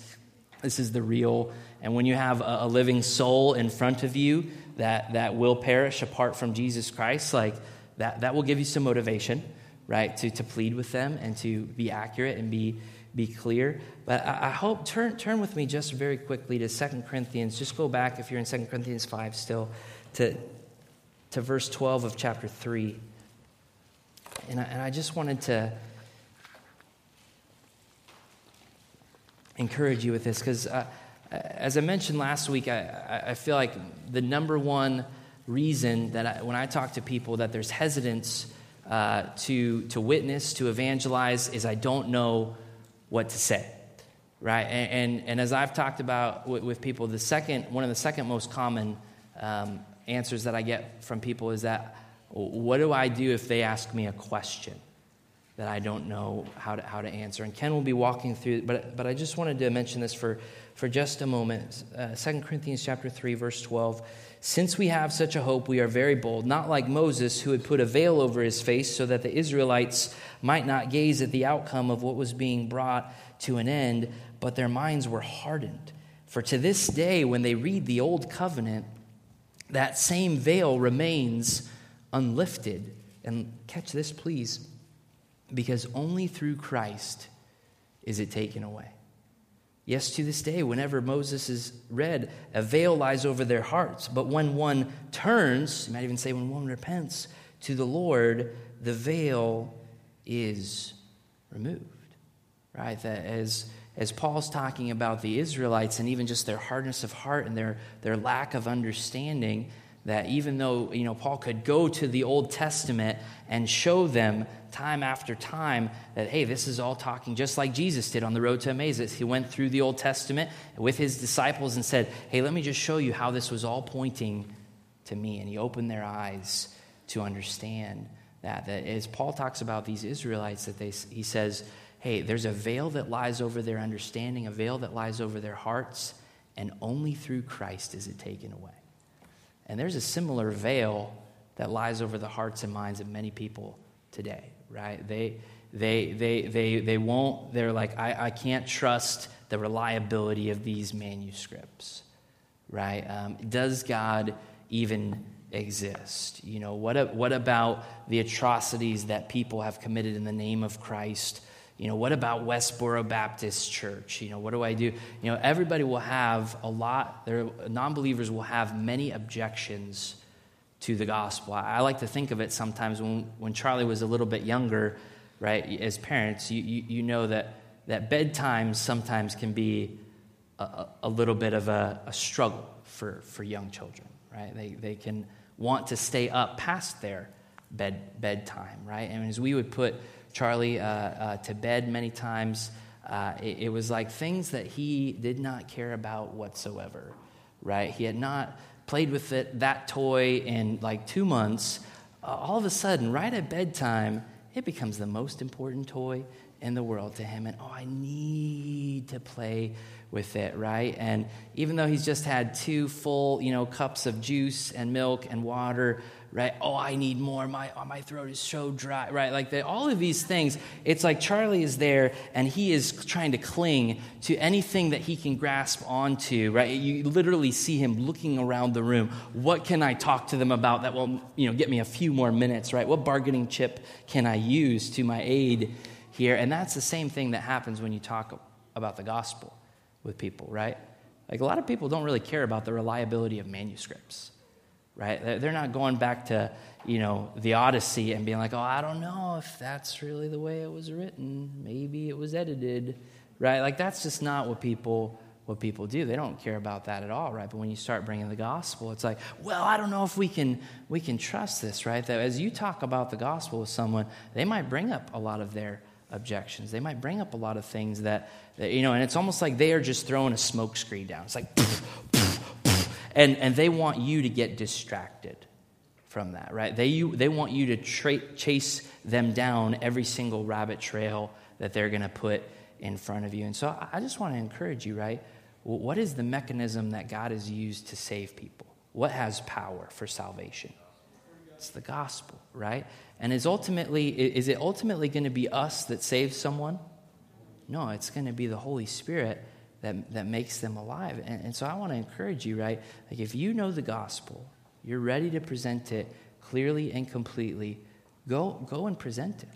this is the real. And when you have a, a living soul in front of you that, that will perish apart from Jesus Christ, like that, that will give you some motivation right? To, to plead with them and to be accurate and be, be clear. But I, I hope, turn, turn with me just very quickly to 2 Corinthians. Just go back, if you're in 2 Corinthians 5 still, to, to verse 12 of chapter 3. And I, and I just wanted to encourage you with this because, uh, as I mentioned last week, I, I feel like the number one reason that I, when I talk to people that there's hesitance uh, to, to witness, to evangelize, is I don't know what to say. Right? And, and, and as I've talked about with, with, people, the second, one of the second most common um, answers that I get from people is that, what do I do if they ask me a question that I don't know how to, how to answer? And Ken will be walking through, but, but I just wanted to mention this for, for just a moment. Uh, 2 Corinthians chapter 3, verse 12 since we have such a hope, we are very bold, not like Moses, who had put a veil over his face so that the Israelites might not gaze at the outcome of what was being brought to an end, but their minds were hardened. For to this day, when they read the Old Covenant, that same veil remains unlifted. And catch this, please, because only through Christ is it taken away. Yes, to this day, whenever Moses is read, a veil lies over their hearts. But when one turns, you might even say when one repents to the Lord, the veil is removed. Right? That as, as Paul's talking about the Israelites and even just their hardness of heart and their, their lack of understanding, that even though you know Paul could go to the Old Testament and show them time after time that hey this is all talking just like Jesus did on the road to Emmaus. He went through the Old Testament with his disciples and said hey let me just show you how this was all pointing to me. And he opened their eyes to understand that that as Paul talks about these Israelites that they he says hey there's a veil that lies over their understanding a veil that lies over their hearts and only through Christ is it taken away and there's a similar veil that lies over the hearts and minds of many people today, right? They, they, they, they, they won't, they're like, I, I can't trust the reliability of these manuscripts, right? Um, does God even exist? You know, what, what about the atrocities that people have committed in the name of Christ? You know, what about Westboro Baptist Church? You know, what do I do? You know, everybody will have a lot, non believers will have many objections to the gospel. I, like to think of it sometimes when, when Charlie was a little bit younger, right? As parents, you, you, you know that, that bedtime sometimes can be a, a little bit of a, a struggle for, for young children, right? They, they can want to stay up past their bed, bedtime, right? And as we would put Charlie uh, uh, to bed many times, uh, it, it, was like things that he did not care about whatsoever, right? He had not played with it, that toy in like two months. Uh, all of a sudden, right at bedtime, it becomes the most important toy in the world to him. And oh, I need to play with it, right? And even though he's just had two full, you know, cups of juice and milk and water, right? Oh, I need more. My oh, my throat is so dry, right? Like the, all of these things. It's like Charlie is there and he is trying to cling to anything that he can grasp onto, right? You literally see him looking around the room. What can I talk to them about that will, you know, get me a few more minutes, right? What bargaining chip can I use to my aid here? And that's the same thing that happens when you talk about the gospel with people, right? Like a lot of people don't really care about the reliability of manuscripts, right? They're not going back to, you know, the Odyssey and being like, oh, I don't know if that's really the way it was written. Maybe it was edited, right? Like that's just not what people what people do. They don't care about that at all, right? But when you start bringing the gospel, it's like, well, I don't know if we can we can trust this, right? That as you talk about the gospel with someone, they might bring up a lot of their objections. They might bring up a lot of things that, that you know, and it's almost like they are just throwing a smoke screen down. It's like, and, and they want you to get distracted from that, right? They, you, they want you to tra- chase them down every single rabbit trail that they're going to put in front of you. And so I just want to encourage you, right? What is the mechanism that God has used to save people? What has power for salvation? It's the gospel, right? And is ultimately is it ultimately going to be us that saves someone? No, it's going to be the Holy Spirit that, that makes them alive. And, and so I want to encourage you, right? Like if you know the gospel, you're ready to present it clearly and completely, go go and present it,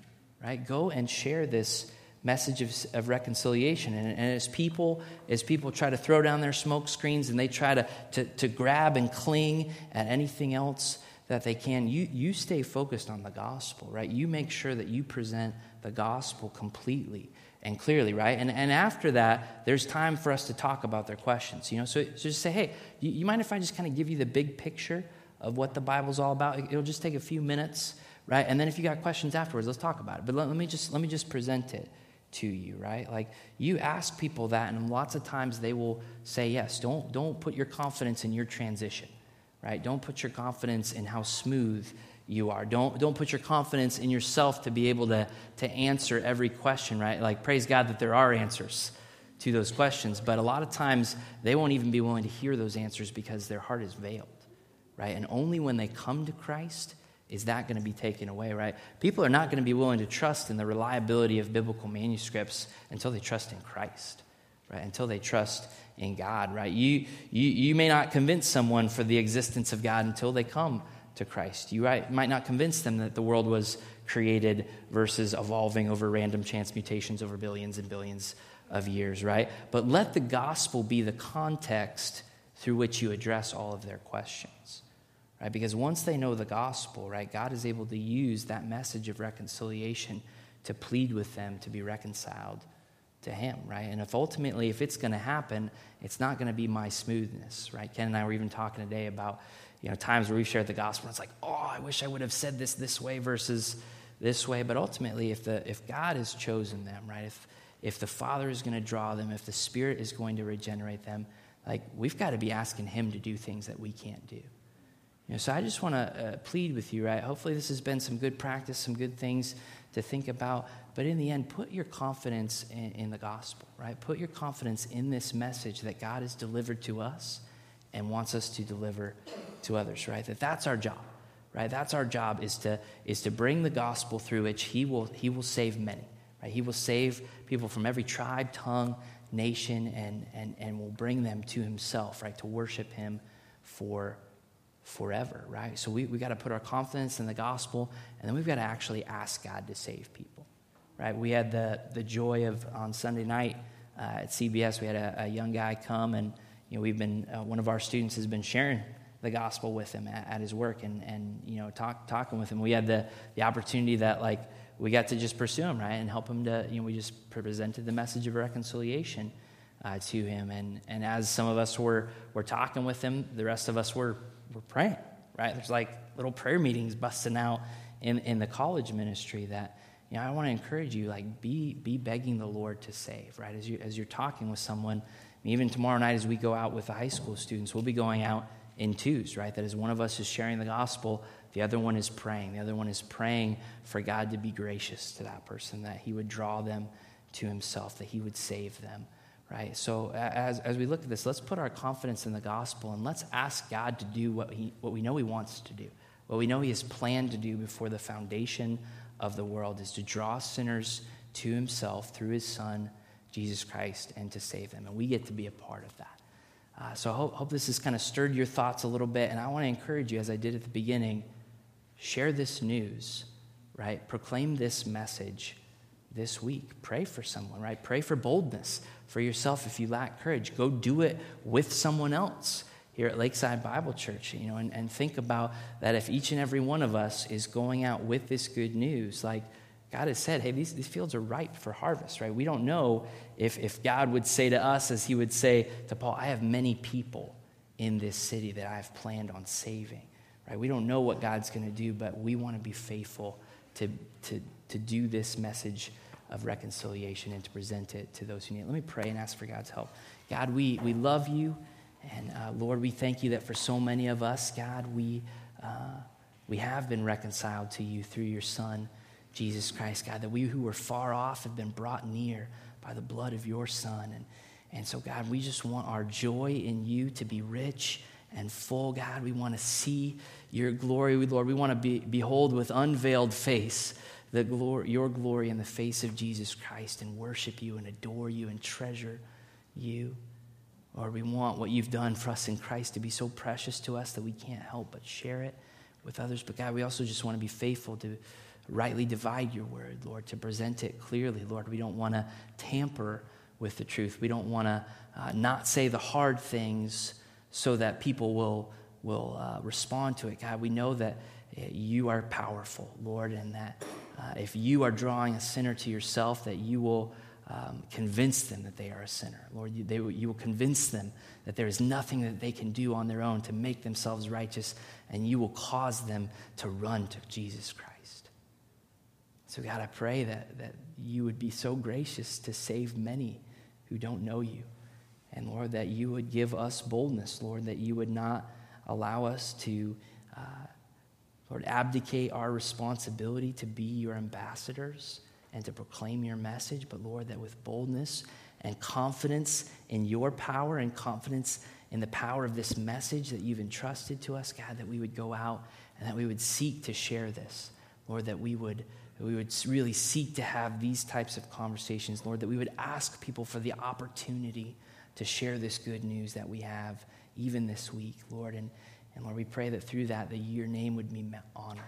right? Go and share this message of, of reconciliation. And, and, as people, as people try to throw down their smoke screens and they try to, to, to grab and cling at anything else, that they can, you, you stay focused on the gospel, right? You make sure that you present the gospel completely and clearly, right? And, and after that, there's time for us to talk about their questions, you know? So, so just say, hey, you, you mind if I just kind of give you the big picture of what the Bible's all about? It'll just take a few minutes, right? And then if you got questions afterwards, let's talk about it. But let, let me just let me just present it to you, right? Like you ask people that, and lots of times they will say yes. Don't don't put your confidence in your transition right? Don't put your confidence in how smooth you are. Don't, don't put your confidence in yourself to be able to, to answer every question, right? Like, praise God that there are answers to those questions, but a lot of times they won't even be willing to hear those answers because their heart is veiled, right? And only when they come to Christ is that going to be taken away, right? People are not going to be willing to trust in the reliability of biblical manuscripts until they trust in Christ, right? Until they trust in God, right? You, you, you may not convince someone for the existence of God until they come to Christ. You right, might not convince them that the world was created versus evolving over random chance mutations over billions and billions of years, right? But let the gospel be the context through which you address all of their questions, right? Because once they know the gospel, right, God is able to use that message of reconciliation to plead with them to be reconciled to him, right? And if ultimately, if it's going to happen, it's not going to be my smoothness, right? Ken and I were even talking today about, you know, times where we've shared the gospel. And it's like, oh, I wish I would have said this this way versus this way. But ultimately, if the if God has chosen them, right? If if the Father is going to draw them, if the Spirit is going to regenerate them, like we've got to be asking Him to do things that we can't do. You know, so I just want to uh, plead with you, right? Hopefully, this has been some good practice, some good things to think about. But in the end, put your confidence in, in, the gospel, right? Put your confidence in this message that God has delivered to us and wants us to deliver to others, right? That that's our job, right? That's our job is to, is to bring the gospel through which he will, he will save many, right? He will save people from every tribe, tongue, nation, and, and, and will bring them to himself, right? To worship him for forever, right? So we, we got to put our confidence in the gospel, and then we've got to actually ask God to save people, right? We had the, the joy of on Sunday night uh, at CBS, we had a, a, young guy come, and you know, we've been, uh, one of our students has been sharing the gospel with him at, at his work and, and you know, talk, talking with him. We had the, the opportunity that, like, we got to just pursue him, right, and help him to, you know, we just presented the message of reconciliation uh, to him. And, and as some of us were, were talking with him, the rest of us were, were praying, right? There's like little prayer meetings busting out in, in the college ministry that, you know, I want to encourage you, like, be, be begging the Lord to save, right? As, you, as you're talking with someone, even tomorrow night as we go out with the high school students, we'll be going out in twos, right? That as one of us is sharing the gospel, the other one is praying. The other one is praying for God to be gracious to that person, that He would draw them to Himself, that He would save them, right? So as, as we look at this, let's put our confidence in the gospel and let's ask God to do what, he, what we know He wants to do. What we know He has planned to do before the foundation of the world is to draw sinners to Himself through His Son, Jesus Christ, and to save them. And we get to be a part of that. Uh, so I hope, hope this has kind of stirred your thoughts a little bit. And I want to encourage you, as I did at the beginning, share this news, right? Proclaim this message this week. Pray for someone, right? Pray for boldness for yourself if you lack courage. Go do it with someone else here at Lakeside Bible Church, you know, and, and think about that if each and every one of us is going out with this good news, like God has said, hey, these, these fields are ripe for harvest, right? We don't know if, if God would say to us, as he would say to Paul, I have many people in this city that I've planned on saving, right? We don't know what God's going to do, but we want to be faithful to, to, to do this message of reconciliation and to present it to those who need it. Let me pray and ask for God's help. God, we, we love you. And uh, Lord, we thank you that for so many of us, God, we, uh, we have been reconciled to you through your Son. Jesus Christ, God, that we who were far off have been brought near by the blood of your Son. And, and so, God, we just want our joy in you to be rich and full. God, we want to see your glory, Lord. We want to be, behold with unveiled face the glory, your glory in the face of Jesus Christ and worship you and adore you and treasure you. Lord, we want what you've done for us in Christ to be so precious to us that we can't help but share it with others. But God, we also just want to be faithful to rightly divide your word, Lord, to present it clearly. Lord, we don't want to tamper with the truth. We don't want to uh, not say the hard things so that people will, will uh, respond to it. God, we know that uh, you are powerful, Lord, and that uh, if you are drawing a sinner to yourself, that you will um, convince them that they are a sinner. Lord, you, they, you will convince them that there is nothing that they can do on their own to make themselves righteous, and you will cause them to run to Jesus Christ. So, God, I pray that, that you would be so gracious to save many who don't know you. And Lord, that you would give us boldness, Lord, that you would not allow us to, uh, Lord, abdicate our responsibility to be your ambassadors and to proclaim your message, but Lord, that with boldness and confidence in your power and confidence in the power of this message that you've entrusted to us, God, that we would go out and that we would seek to share this. Lord, that we would that we would really seek to have these types of conversations, Lord, that we would ask people for the opportunity to share this good news that we have even this week, Lord. And, and Lord, we pray that through that, that your name would be honored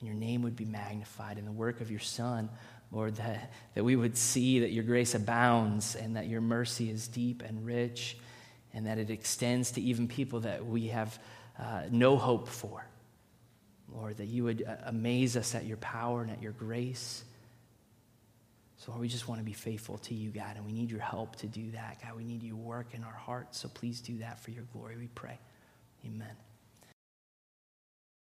and your name would be magnified in the work of your Son, Lord, that, that we would see that your grace abounds and that your mercy is deep and rich and that it extends to even people that we have uh, no hope for. Lord, that you would uh, amaze us at your power and at your grace. So, Lord, we just want to be faithful to you, God, and we need your help to do that. God, we need you work in our hearts. So please do that for your glory, we pray. Amen.